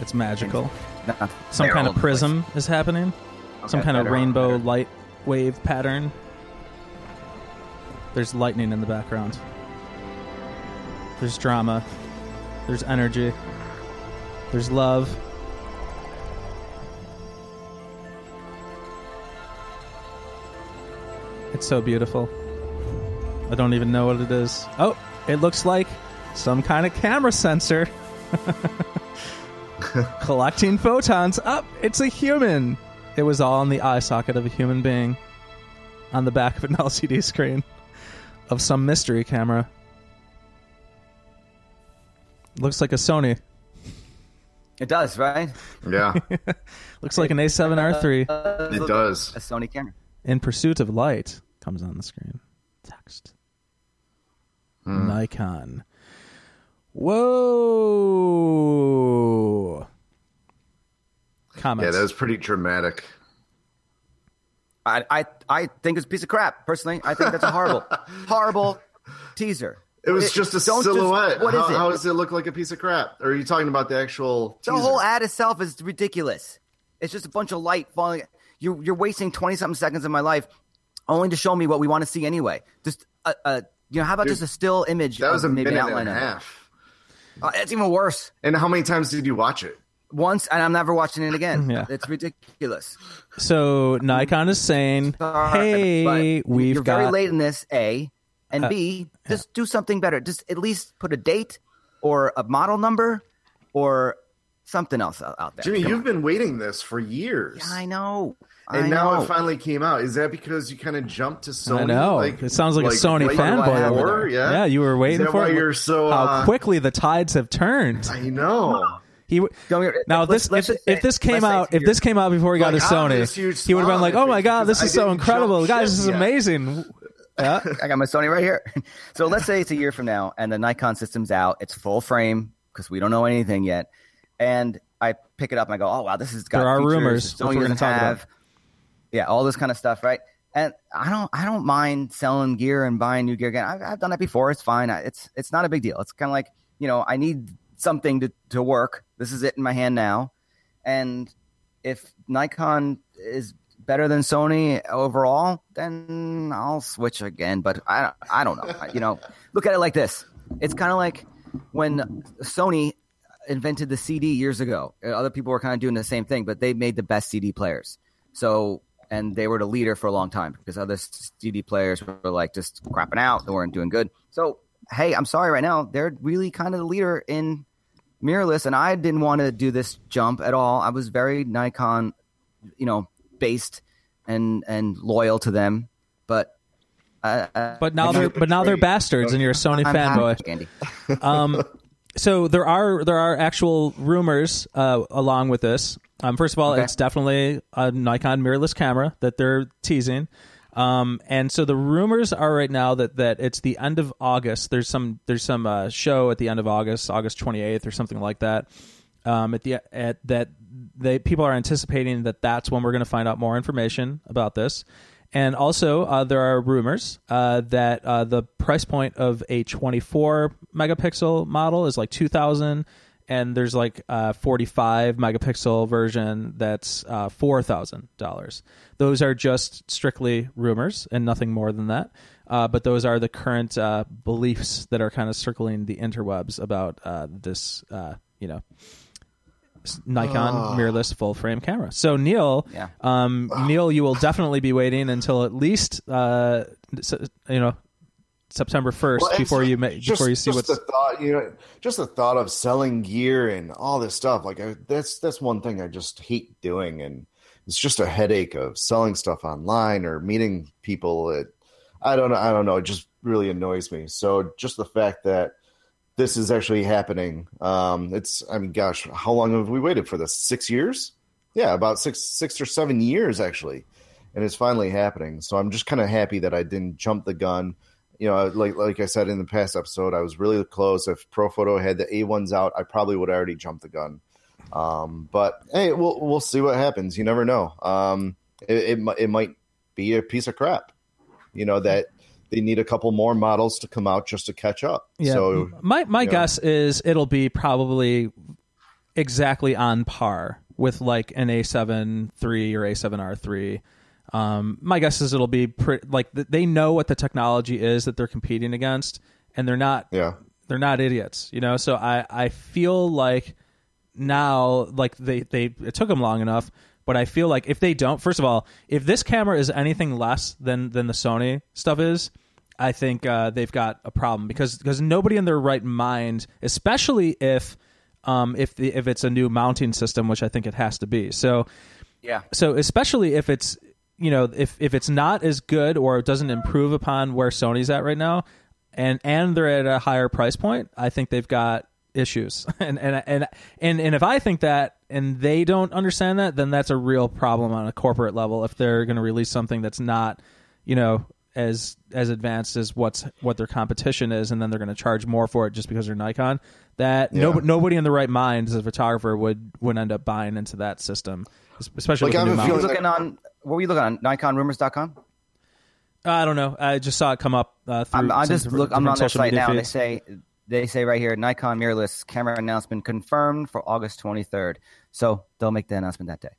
It's magical. Some they're kind all of over the prism is happening. Some kind of rainbow better. light wave pattern. There's lightning in the background. There's drama. There's energy. There's love. It's so beautiful. I don't even know what it is. Oh, it looks like some kind of camera sensor. collecting photons. Up, it's a human. It was all in the eye socket of a human being on the back of an LCD screen of some mystery camera. Looks like a Sony. It does, right? Yeah, Looks like an A7R3. it does. A Sony camera. In pursuit of light comes on the screen. Text. Hmm. Nikon. Whoa. Comments. Yeah, that was pretty dramatic. I, I I think it's a piece of crap. Personally, I think that's a horrible, horrible teaser. It was just a don't silhouette. what is how, it? how does it look like a piece of crap? Or are you talking about the actual? the teaser? whole ad itself is ridiculous. It's just a bunch of light falling. You're you're wasting twenty something seconds of my life only to show me what we want to see anyway. Just a, a you know, how about Dude, just a still image? That was a maybe minute outline and a half. Uh, it's even worse. And how many times did you watch it? Once, and I'm never watching it again. Yeah. It's ridiculous. So Nikon is saying, Sorry, "Hey, we've you're got very late in this. A and Uh, B, just do something better. Just at least put a date or a model number or something else out, out there. Jimmy, Come you've on. been waiting this for years. Yeah, I know. and I now know. it finally came out. Is that because you kind of jumped to Sony? I know. Like, it sounds like, a Sony right fanboy over there. Yeah, you were waiting Is that for why it. you're so How uh, quickly the tides have turned. I know. He w- now let's- this let's if, if this came out if this came out before he got Like, his Sony, he would have been like, "Oh my god, this is so incredible, guys! This is yet." amazing." Yeah. I got my Sony right here. so let's say it's a year from now and the Nikon system's out. It's full frame because we don't know anything yet. And I pick it up and I go, oh, wow, this has got There are features rumors, Sony we're gonna doesn't talk about. have. Yeah, all this kind of stuff, right? And I don't, I don't mind selling gear and buying new gear again. I've, I've done that before. It's fine. I- It's, it's not a big deal. It's kind of like, you know, I need something to, to work. This is it in my hand now. And if Nikon is better than Sony overall, then I'll switch again. But I, I don't know. You know, look at it like this. It's kind of like when Sony invented the CD years ago. Other people were kind of doing the same thing, but they made the best CD players. So, and they were the leader for a long time because other CD players were like just crapping out. They weren't doing good. So, hey, I'm sorry right now. They're really kind of the leader in mirrorless, and I didn't want to do this jump at all. I was very Nikon, you know, based and and loyal to them, but. Uh, uh, But now they're but now they're bastards, and you're a Sony fanboy. Um, so there are there are actual rumors uh, along with this. Um, first of all, Okay. it's definitely a Nikon mirrorless camera that they're teasing. Um, and so the rumors are right now that, that it's the end of August. There's some there's some uh, show at the end of August, August 28th or something like that. Um, at the at that they people are anticipating that that's when we're going to find out more information about this. And also, uh, there are rumors uh, that uh, the price point of a 24 megapixel model is like 2,000, and there's like a 45 megapixel version that's uh, $4,000. Those are just strictly rumors and nothing more than that. Uh, but those are the current uh, beliefs that are kind of circling the interwebs about uh, this, uh, you know, Nikon mirrorless full frame camera. So Neal, Yeah. um, Neal, you will definitely be waiting until at least uh, s- you know September first Well, before you ma- just- before you see just what's the thought. You know, just the thought of selling gear and all this stuff. Like I, that's that's one thing I just hate doing, and it's just a headache of selling stuff online or meeting people. It, I don't know. I don't know. It just really annoys me. So just the fact that this is actually happening. Um, it's. I mean, gosh, how long have we waited for this? Six years? Yeah, about six six or seven years actually, and it's finally happening. So I'm just kind of happy that I didn't jump the gun you know, like like I said in the past episode, I was really close. If Profoto had the A ones out, I probably would have already jumped the gun. Um, but hey, we'll we'll see what happens. You never know. Um, it it, it might be a piece of crap. You know that they need a couple more models to come out just to catch up. Yeah. So my my guess is it'll be probably exactly on par with like an A7 III or A7R three. Um, my guess is it'll be pre- like th- they know what the technology is that they're competing against, and they're not yeah, they're not idiots, you know. So I I feel like now like they they it took them long enough, but I feel like if they don't, first of all, if this camera is anything less than than the Sony stuff is, I think uh, they've got a problem because because nobody in their right mind, especially if um, if the, if it's a new mounting system, which I think it has to be. So Yeah. so especially if it's you know if if it's not as good or it doesn't improve upon where Sony's at right now, and and they're at a higher price point, I think they've got issues. and and and and and if I think that and they don't understand that, then that's a real problem on a corporate level. If they're going to release something that's not you know as as advanced as what's what their competition is, and then they're going to charge more for it just because they're Nikon. That Yeah. nobody nobody in the right mind as a photographer would would end up buying into that system, especially Like, with I the new have. You feeling- looking on? What were you looking on? NikonRumors.com. I don't know. I just saw it come up uh, through. I'm, I some just different- look. I'm different on their social site media now. and They say they say right here Nikon mirrorless camera announcement confirmed for August 23rd. So they'll make the announcement that day.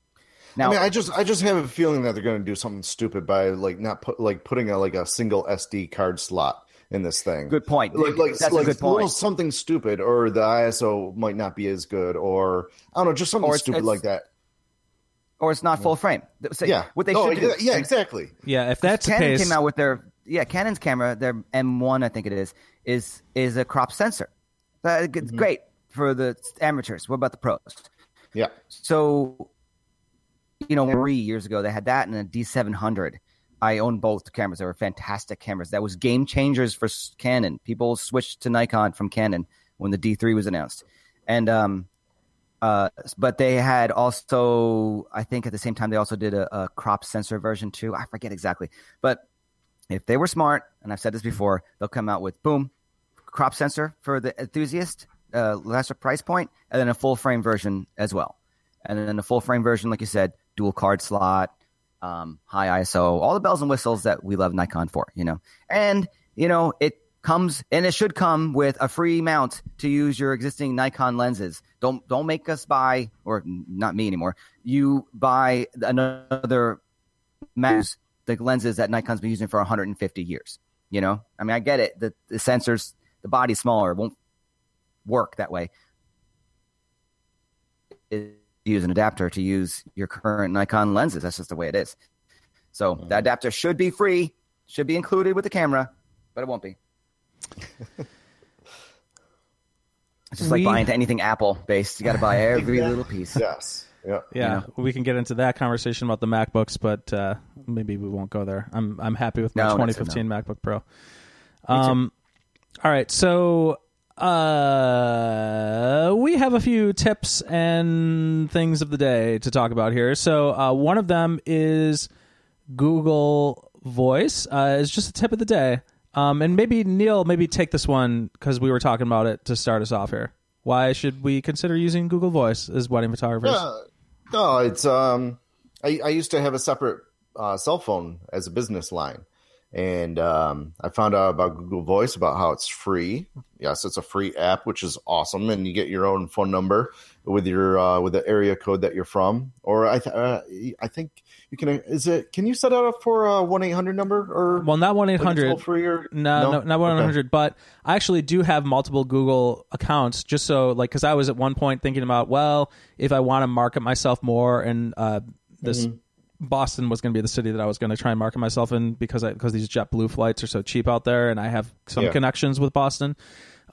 Now, I mean, I just I just have a feeling that they're going to do something stupid by like not put like putting a like a single SD card slot in this thing. good point. Like like That's like a good little point. something stupid, or the ISO might not be as good, or I don't know, just something it's- stupid it's- like that. Or it's not full frame. Say, Yeah, What they No, should do. yeah, yeah, exactly. Yeah, if that's the Canon case, came out with their yeah Canon's camera, their M1 I think it is, is is a crop sensor. Mm-hmm. it's great for the amateurs. What about the pros? Yeah, So, you know, three years ago they had that and a D700. I own both cameras. They were fantastic cameras. That was game changers for Canon. People switched to Nikon from Canon when the D3 was announced, and um, uh, but they had also, I think, at the same time they also did a, a crop sensor version too. I forget exactly, but if they were smart, and I've said this before, they'll come out with boom, crop sensor for the enthusiast, uh, lesser price point, and then a full frame version as well. And then the full frame version, like you said, dual card slot, um, high ISO, all the bells and whistles that we love Nikon for, you know. And you know, it comes and it should come with a free mount to use your existing Nikon lenses. Don't don't make us buy, or not me anymore. You buy another mount, the lenses that Nikon's been using for 150 years. You know, I mean, I get it. The the sensors, the body's smaller, it won't work that way. It- use an adapter to use your current Nikon lenses. That's just the way it is. So mm-hmm. the adapter should be free, should be included with the camera, but it won't be. it's just We- like buying into anything Apple based. You got to buy every little piece. yes, yeah. yeah, we can get into that conversation about the MacBooks, but uh, maybe we won't go there. I'm I'm happy with my No, that's a 2015 MacBook Pro. Um, all right, so uh, we have a few tips and things of the day to talk about here. So uh, one of them is Google Voice. Uh, it's just a tip of the day. Um, and maybe Neal, maybe take this one because we were talking about it to start us off here. Why should we consider using Google Voice as wedding photographers? Uh, no, it's um, I, I used to have a separate uh, cell phone as a business line, and um, I found out about Google Voice about how it's free. Yes, it's a free app, which is awesome, and you get your own phone number with your uh, with the area code that you're from, or I th- uh, I think you can. Is it? Can you set it up for a one eight hundred number or Well, not one eight hundred like it's hundred. all free or No, no, not one Okay. hundred. But I actually do have multiple Google accounts, just so like because I was at one point thinking about well, if I want to market myself more, and uh, this Boston was going to be the city that I was going to try and market myself in because I, because these JetBlue flights are so cheap out there, and I have some Yeah. connections with Boston.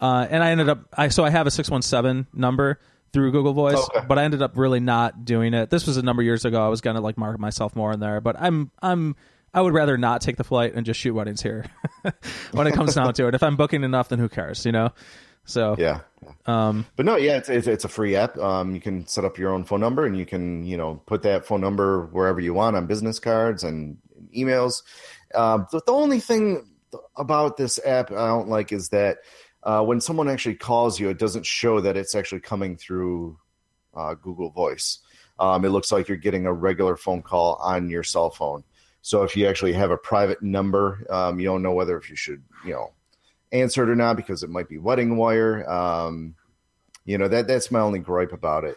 Uh, and I ended up I so I have a six one seven number through Google Voice, Okay. but I ended up really not doing it. This was a number of years ago. I was going to like market myself more in there, but I'm I'm I would rather not take the flight and just shoot weddings here when it comes down to it. If I'm booking enough, then who cares, you know? So Yeah. um, But no, yeah, it's, it's it's a free app. Um, you can set up your own phone number, and you can you know put that phone number wherever you want on business cards and emails. Um, the, the only thing about this app I don't like is that uh, when someone actually calls you, it doesn't show that it's actually coming through uh, Google Voice. Um, it looks like you're getting a regular phone call on your cell phone. So if you actually have a private number, um, you don't know whether if you should you know answer it or not because it might be wedding wire. Um, you know that that's my only gripe about it.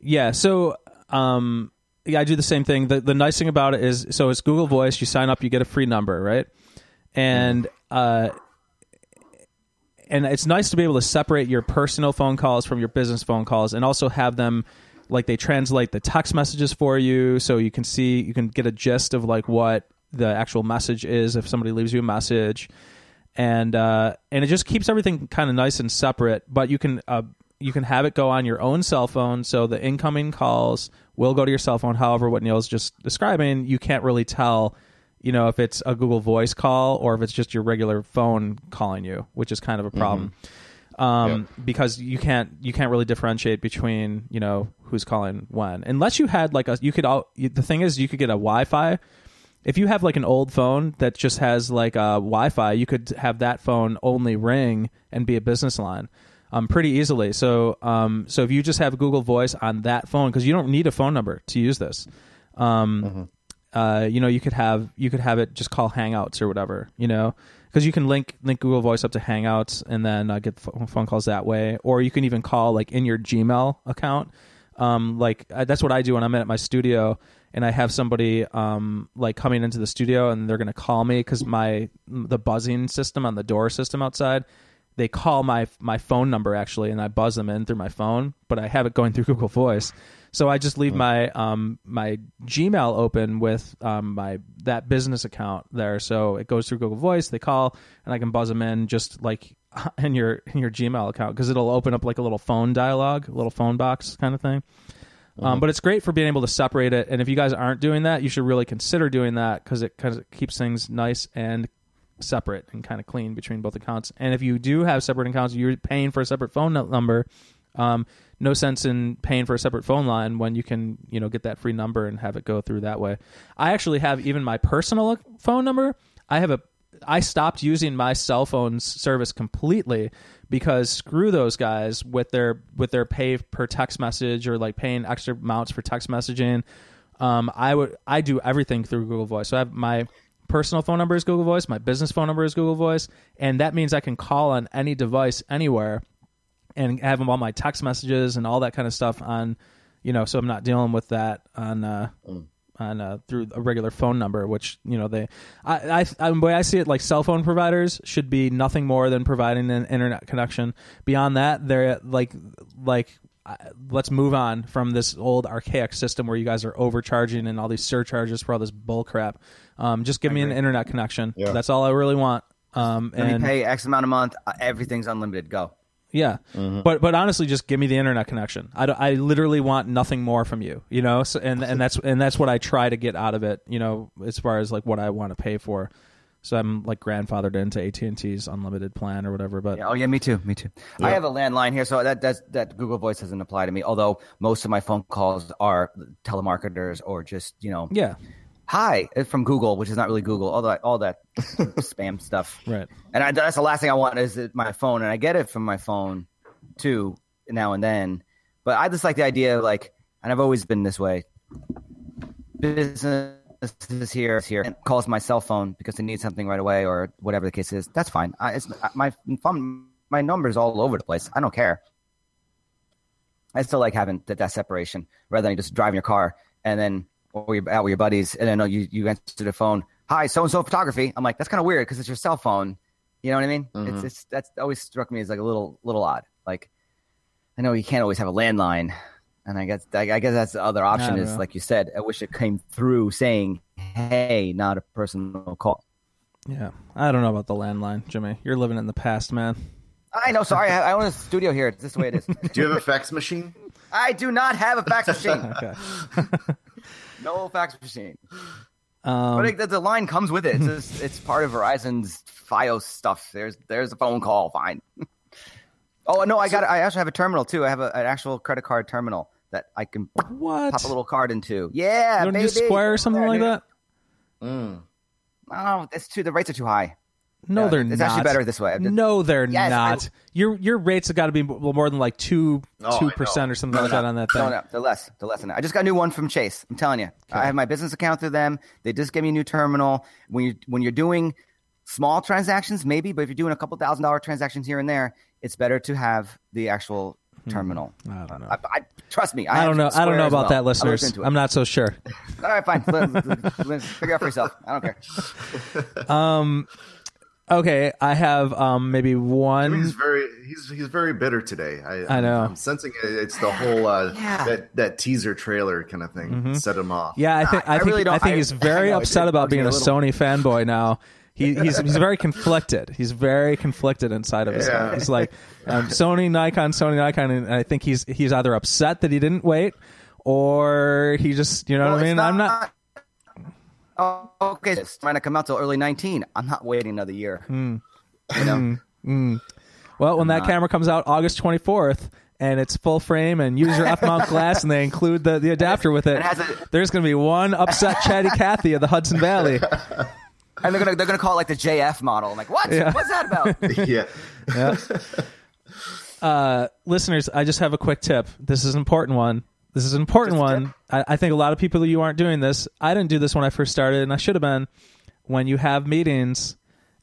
yeah, so um, yeah, I do the same thing. The the nice thing about it is, so it's Google Voice. You sign up, you get a free number, right? And uh, and it's nice to be able to separate your personal phone calls from your business phone calls, and also have them like they translate the text messages for you, so you can see you can get a gist of like what the actual message is if somebody leaves you a message, and uh, and it just keeps everything kind of nice and separate. But you can uh, you can have it go on your own cell phone, so the incoming calls will go to your cell phone. However, what Neal's just describing, you can't really tell, you know, if it's a Google Voice call or if it's just your regular phone calling you, which is kind of a problem. Um, because you can't you can't really differentiate between you know who's calling when. Unless you had like a you could all you, the thing is you could get a Wi-Fi. If you have like an old phone that just has like a Wi-Fi, you could have that phone only ring and be a business line, um, pretty easily. So, um, so if you just have Google Voice on that phone, because you don't need a phone number to use this, um, uh, you know, you could have you could have it just call Hangouts or whatever, you know, because you can link link Google Voice up to Hangouts and then uh, get phone calls that way, or you can even call like in your Gmail account. Um, like uh, that's what I do when I'm at my studio and I have somebody um, like coming into the studio and they're to call me because my the buzzing system on the door system outside they call my my phone number actually and I buzz them in through my phone but I have it going through Google Voice so I just leave my um, my Gmail open with um, my that business account there so it goes through Google Voice they call and I can buzz them in just like in your in your Gmail account because it'll open up like a little phone dialogue a little phone box kind of thing um, but it's great for being able to separate it. And if you guys aren't doing that, you should really consider doing that because it kind of keeps things nice and separate and kind of clean between both accounts. And if you do have separate accounts, you're paying for a separate phone number. Um, no sense in paying for a separate phone line when you can, you know, get that free number and have it go through that way. I actually have even my personal phone number. I have a I stopped using my cell phone service completely because screw those guys with their with their pay per text message or like paying extra amounts for text messaging. Um, I would I do everything through Google Voice. So I have my personal phone number is Google Voice, my business phone number is Google Voice, and that means I can call on any device anywhere and have them all my text messages and all that kind of stuff on, you know, so I'm not dealing with that on uh, on uh, through a regular phone number, which you know they, I, I, I, the way I see it, like cell phone providers should be nothing more than providing an internet connection. Beyond that, they're like, like, uh, let's move on from this old archaic system where you guys are overcharging and all these surcharges for all this bull crap. Um, just give me an internet connection. Yeah. That's all I really want. Um, Let and me pay X amount a month. uh, Everything's unlimited. Go. Yeah, mm-hmm. but but honestly, just give me the internet connection. I, I literally want nothing more from you, you know. So, and and that's and that's what I try to get out of it, you know, as far as like what I want to pay for. So I'm like grandfathered into AT and T's unlimited plan or whatever. But Yeah, oh yeah, me too, me too. I have a landline here, so that that's, that Google Voice doesn't apply to me. Although most of my phone calls are telemarketers or just you know, yeah, hi uh, from Google, which is not really Google. All that all that spam stuff. right. And I, that's the last thing I want is my phone, and I get it from my phone too now and then. But I just like the idea, of like, and I've always been this way. Business is here, is here, and calls my cell phone because they need something right away or whatever the case is. That's fine. I, it's my phone, my numbers all over the place. I don't care. I still like having that, that separation rather than just driving your car and then or you're out with your buddies and I know you you answer the phone. Hi, so and so photography. I'm like, that's kind of weird because it's your cell phone. You know what I mean? It's mm-hmm. it's that's always struck me as like a little little odd. Like, I know you can't always have a landline, and I guess I, I guess that's the other option is know. like you said. I wish it came through saying, "Hey, not a personal call." Yeah, I don't know about the landline, Jimmy. You're living in the past, man. I know. Sorry, I, I own a studio here. It's this the way it is. Do you have a fax machine? I do not have a fax machine. No fax machine. Um, But it, the, line comes with it. It's just, it's part of Verizon's FiOS stuff. There's there's a phone call. Fine. oh no, I got. I actually have a terminal too. I have a, an actual credit card terminal that I can what? pop a little card into. Yeah, you don't baby. do Square or something There, like dude. that? Mm. Oh, it's too. The rates are too high. No, they're not. it's not. actually better this way. I No, they're Yes, not. I- your your rates have got to be more than like two Oh, I two percent or something like that on that thing. No, no, they're less. They're less than that. I just got a new one from Chase. I'm telling you. I have my business account through them. They just gave me a new terminal. When you when you're doing small transactions, maybe, but if you're doing a couple thousand dollar transactions here and there, it's better to have the actual terminal. I don't know. I, I trust me. Hmm. I have don't know. I Square don't know as about well. that, I looked listeners. into it. I'm not so sure. All right, fine. Figure out for yourself. I don't care. Okay, I have um maybe I mean, one. he's very he's he's very bitter today. I, I know. I'm, sensing it. It's the whole uh, Yeah. that that teaser trailer kind of thing set him off. Mm-hmm. Yeah, I think I, I think really I think I- he's very I know, upset about being a a. Sony fanboy now. he, he's he's very conflicted. He's very conflicted inside of his Yeah. head. He's like um, Sony, Nikon, Sony, Nikon, and I think he's he's either upset that he didn't wait, or he just you know Well, what I it's mean. I'm not. Oh, okay, it's trying to come out till early 19. I'm not waiting another year. Hmm. You know, Well, when that camera comes out August 24th and it's full frame and use your F mount glass and they include the, the adapter with it, it a- there's going to be one upset chatty Cathy of the Hudson Valley. and they're gonna they're gonna call it like the JF model. I'm like, what? Yeah. What's that about? yeah. Yeah. Uh, listeners, I just have a quick tip. This is an important one. This is an important one. I, I think a lot of people you aren't doing this. I didn't do this when I first started, and I should have been. When you have meetings,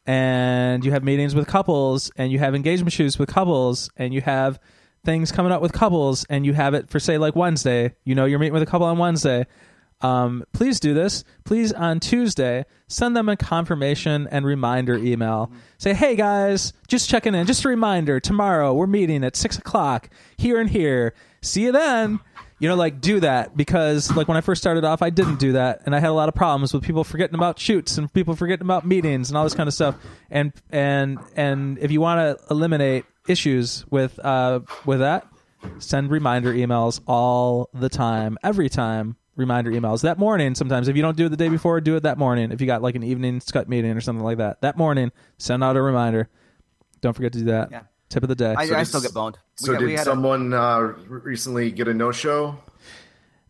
and you have meetings with couples, and you have engagement shoots with couples, and you have things coming up with couples, and you have it for say like Wednesday. You know, you're meeting with a couple on Wednesday. Um, please do this. Please on Tuesday send them a confirmation and reminder email. Say, hey guys, just checking in. Just a reminder. Tomorrow we're meeting at six o'clock here and here. See you then. You know, like do that because like when I first started off, I didn't do that, and I had a lot of problems with people forgetting about shoots and people forgetting about meetings and all this kind of stuff. And and and if you want to eliminate issues with uh with that, send reminder emails all the time, every time. Reminder emails that morning. Sometimes, if you don't do it the day before, do it that morning. If you got like an evening Skype meeting or something like that, that morning, send out a reminder. Don't forget to do that. Yeah. Tip of the day. I, So I still get boned. We So got- did had a- someone uh, recently get a no show?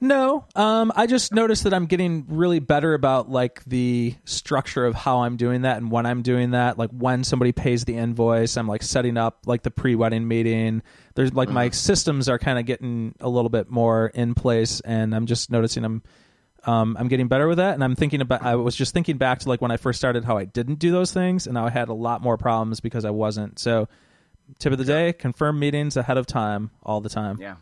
No, um, I just noticed that I'm getting really better about like the structure of how I'm doing that and when I'm doing that. Like when somebody pays the invoice, I'm like setting up like the pre-wedding meeting. There's like my systems are kind of getting a little bit more in place, and I'm just noticing I'm um, I'm getting better with that. And I'm thinking about I was just thinking back to like when I first started how I didn't do those things, and now I had a lot more problems because I wasn't. So, tip of the day: confirm meetings ahead of time all the time. Yeah,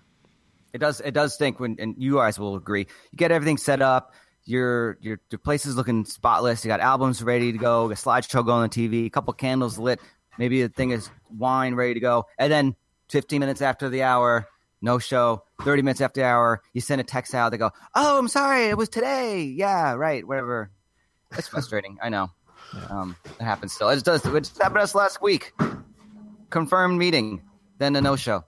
it does. It does stink when, and you guys will agree. You get everything set up. Your your your place is looking spotless. You got albums ready to go. A slideshow going on the TV. A couple candles lit. Maybe the thing is wine ready to go. And then 15 minutes after the hour, no show. 30 minutes after the hour, you send a text out. They go, "Oh, I'm sorry, it was today." Yeah, right. Whatever. It's frustrating. I know. Um, it happens still. It does. It just happened to us last week. Confirmed meeting, then a no show.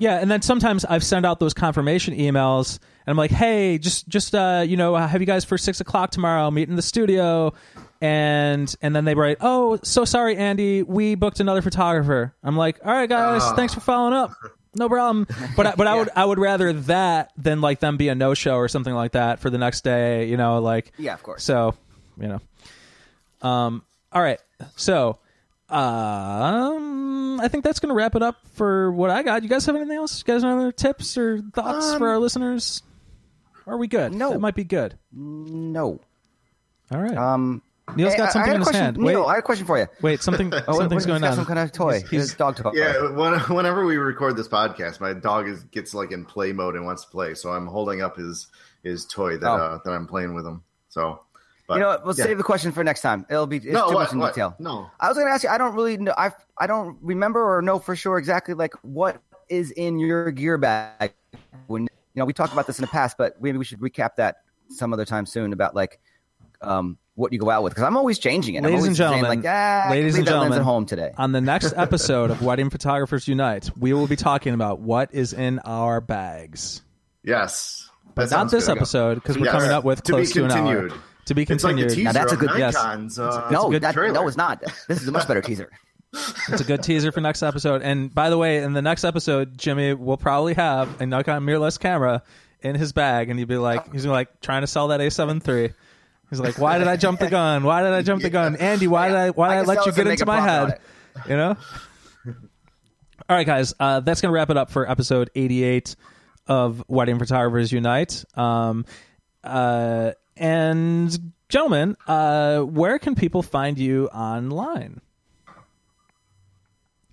Yeah, and then sometimes I've sent out those confirmation emails, and I'm like, "Hey, just just uh, you know, have you guys for six o'clock tomorrow? Meet in the studio." And and then they write, "Oh, so sorry, Andy, we booked another photographer." I'm like, "All right, guys, Oh. thanks for following up. No problem." But I, but I would I would rather that than like them be a no show or something like that for the next day. You know, like Yeah, of course. so, you know. Um. All right. So, um, I think that's going to wrap it up for what I got. You guys have anything else? You guys have other tips or thoughts for our listeners? Are we good? Um, no. that might be good. No. All right. Um, Neal's hey, got I- something I had in a his question. hand. Neal, Wait. I had a question for you. Wait, something Oh, what- something's what- going got on. Some kind of toy. He's- he's- His dog toy. Yeah, when, whenever we record this podcast, my dog is gets like in play mode and wants to play, so I'm holding up his his toy that Oh. uh, that I'm playing with him. So, but, You know what? We'll yeah. save the question for next time. It'll be it's No, too what, much in what? detail. No. I was going to ask you. I don't really know. I I don't remember or know for sure exactly like what is in your gear bag. When you know we talked about this in the past, but maybe we should recap that some other time soon about like um what you go out with because I'm always changing it. I'm Ladies always and saying, gentlemen, like ah, ladies leave and gentlemen, at home today. On the next episode of Wedding Photographers Unite, we will be talking about what is in our bags. Yes, But not this episode because we're Yes. coming up with To be close to, an hour. Continued. To be It's like the continued. teaser Now, that's a of good- yes. Nikon's. Uh, no, good that, no, it's not. This is a much better teaser. It's a good teaser for next episode. And by the way, in the next episode, Jimmy will probably have a Nikon mirrorless camera in his bag, and he'd be like, he's like trying to sell that A7 III. He's like, why did I jump the gun? Why did I jump the gun? Andy, why did I why did I, can let you get into my head? You know. All right, guys, uh, that's gonna wrap it up for episode 88 of Wedding Photographers Unite. Um, uh, and gentlemen, uh, where can people find you online?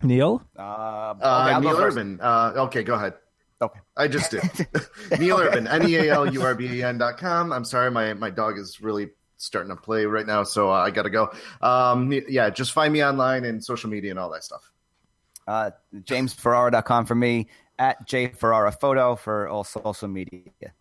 Neal. Uh, Uh, okay, Neal. Urban. Uh, okay, go ahead. Okay. I just did. Neal Urban, N E A L U R B A N dot com. I'm sorry, my, my dog is really starting to play right now, so uh, I got to go. Um, yeah, just find me online and social media and all that stuff. Uh, JamesFerrara.com for me, at JFerrara Photo for all social media.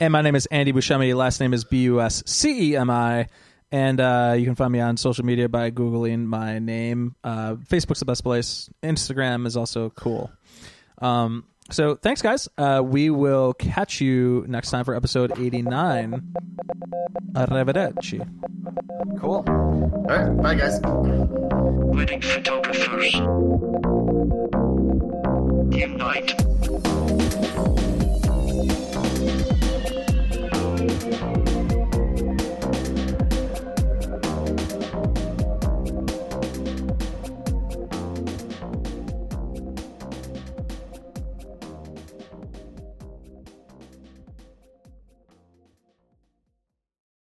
And my name is Andy Buscemi. Last name is B U S C E M I. And uh, you can find me on social media by Googling my name. Uh, Facebook's the best place. Instagram is also cool. Um, so thanks, guys. Uh, we will catch you next time for episode 89. Arrivederci. Cool. All right, bye guys. Wedding photographers. Unite. Thank you.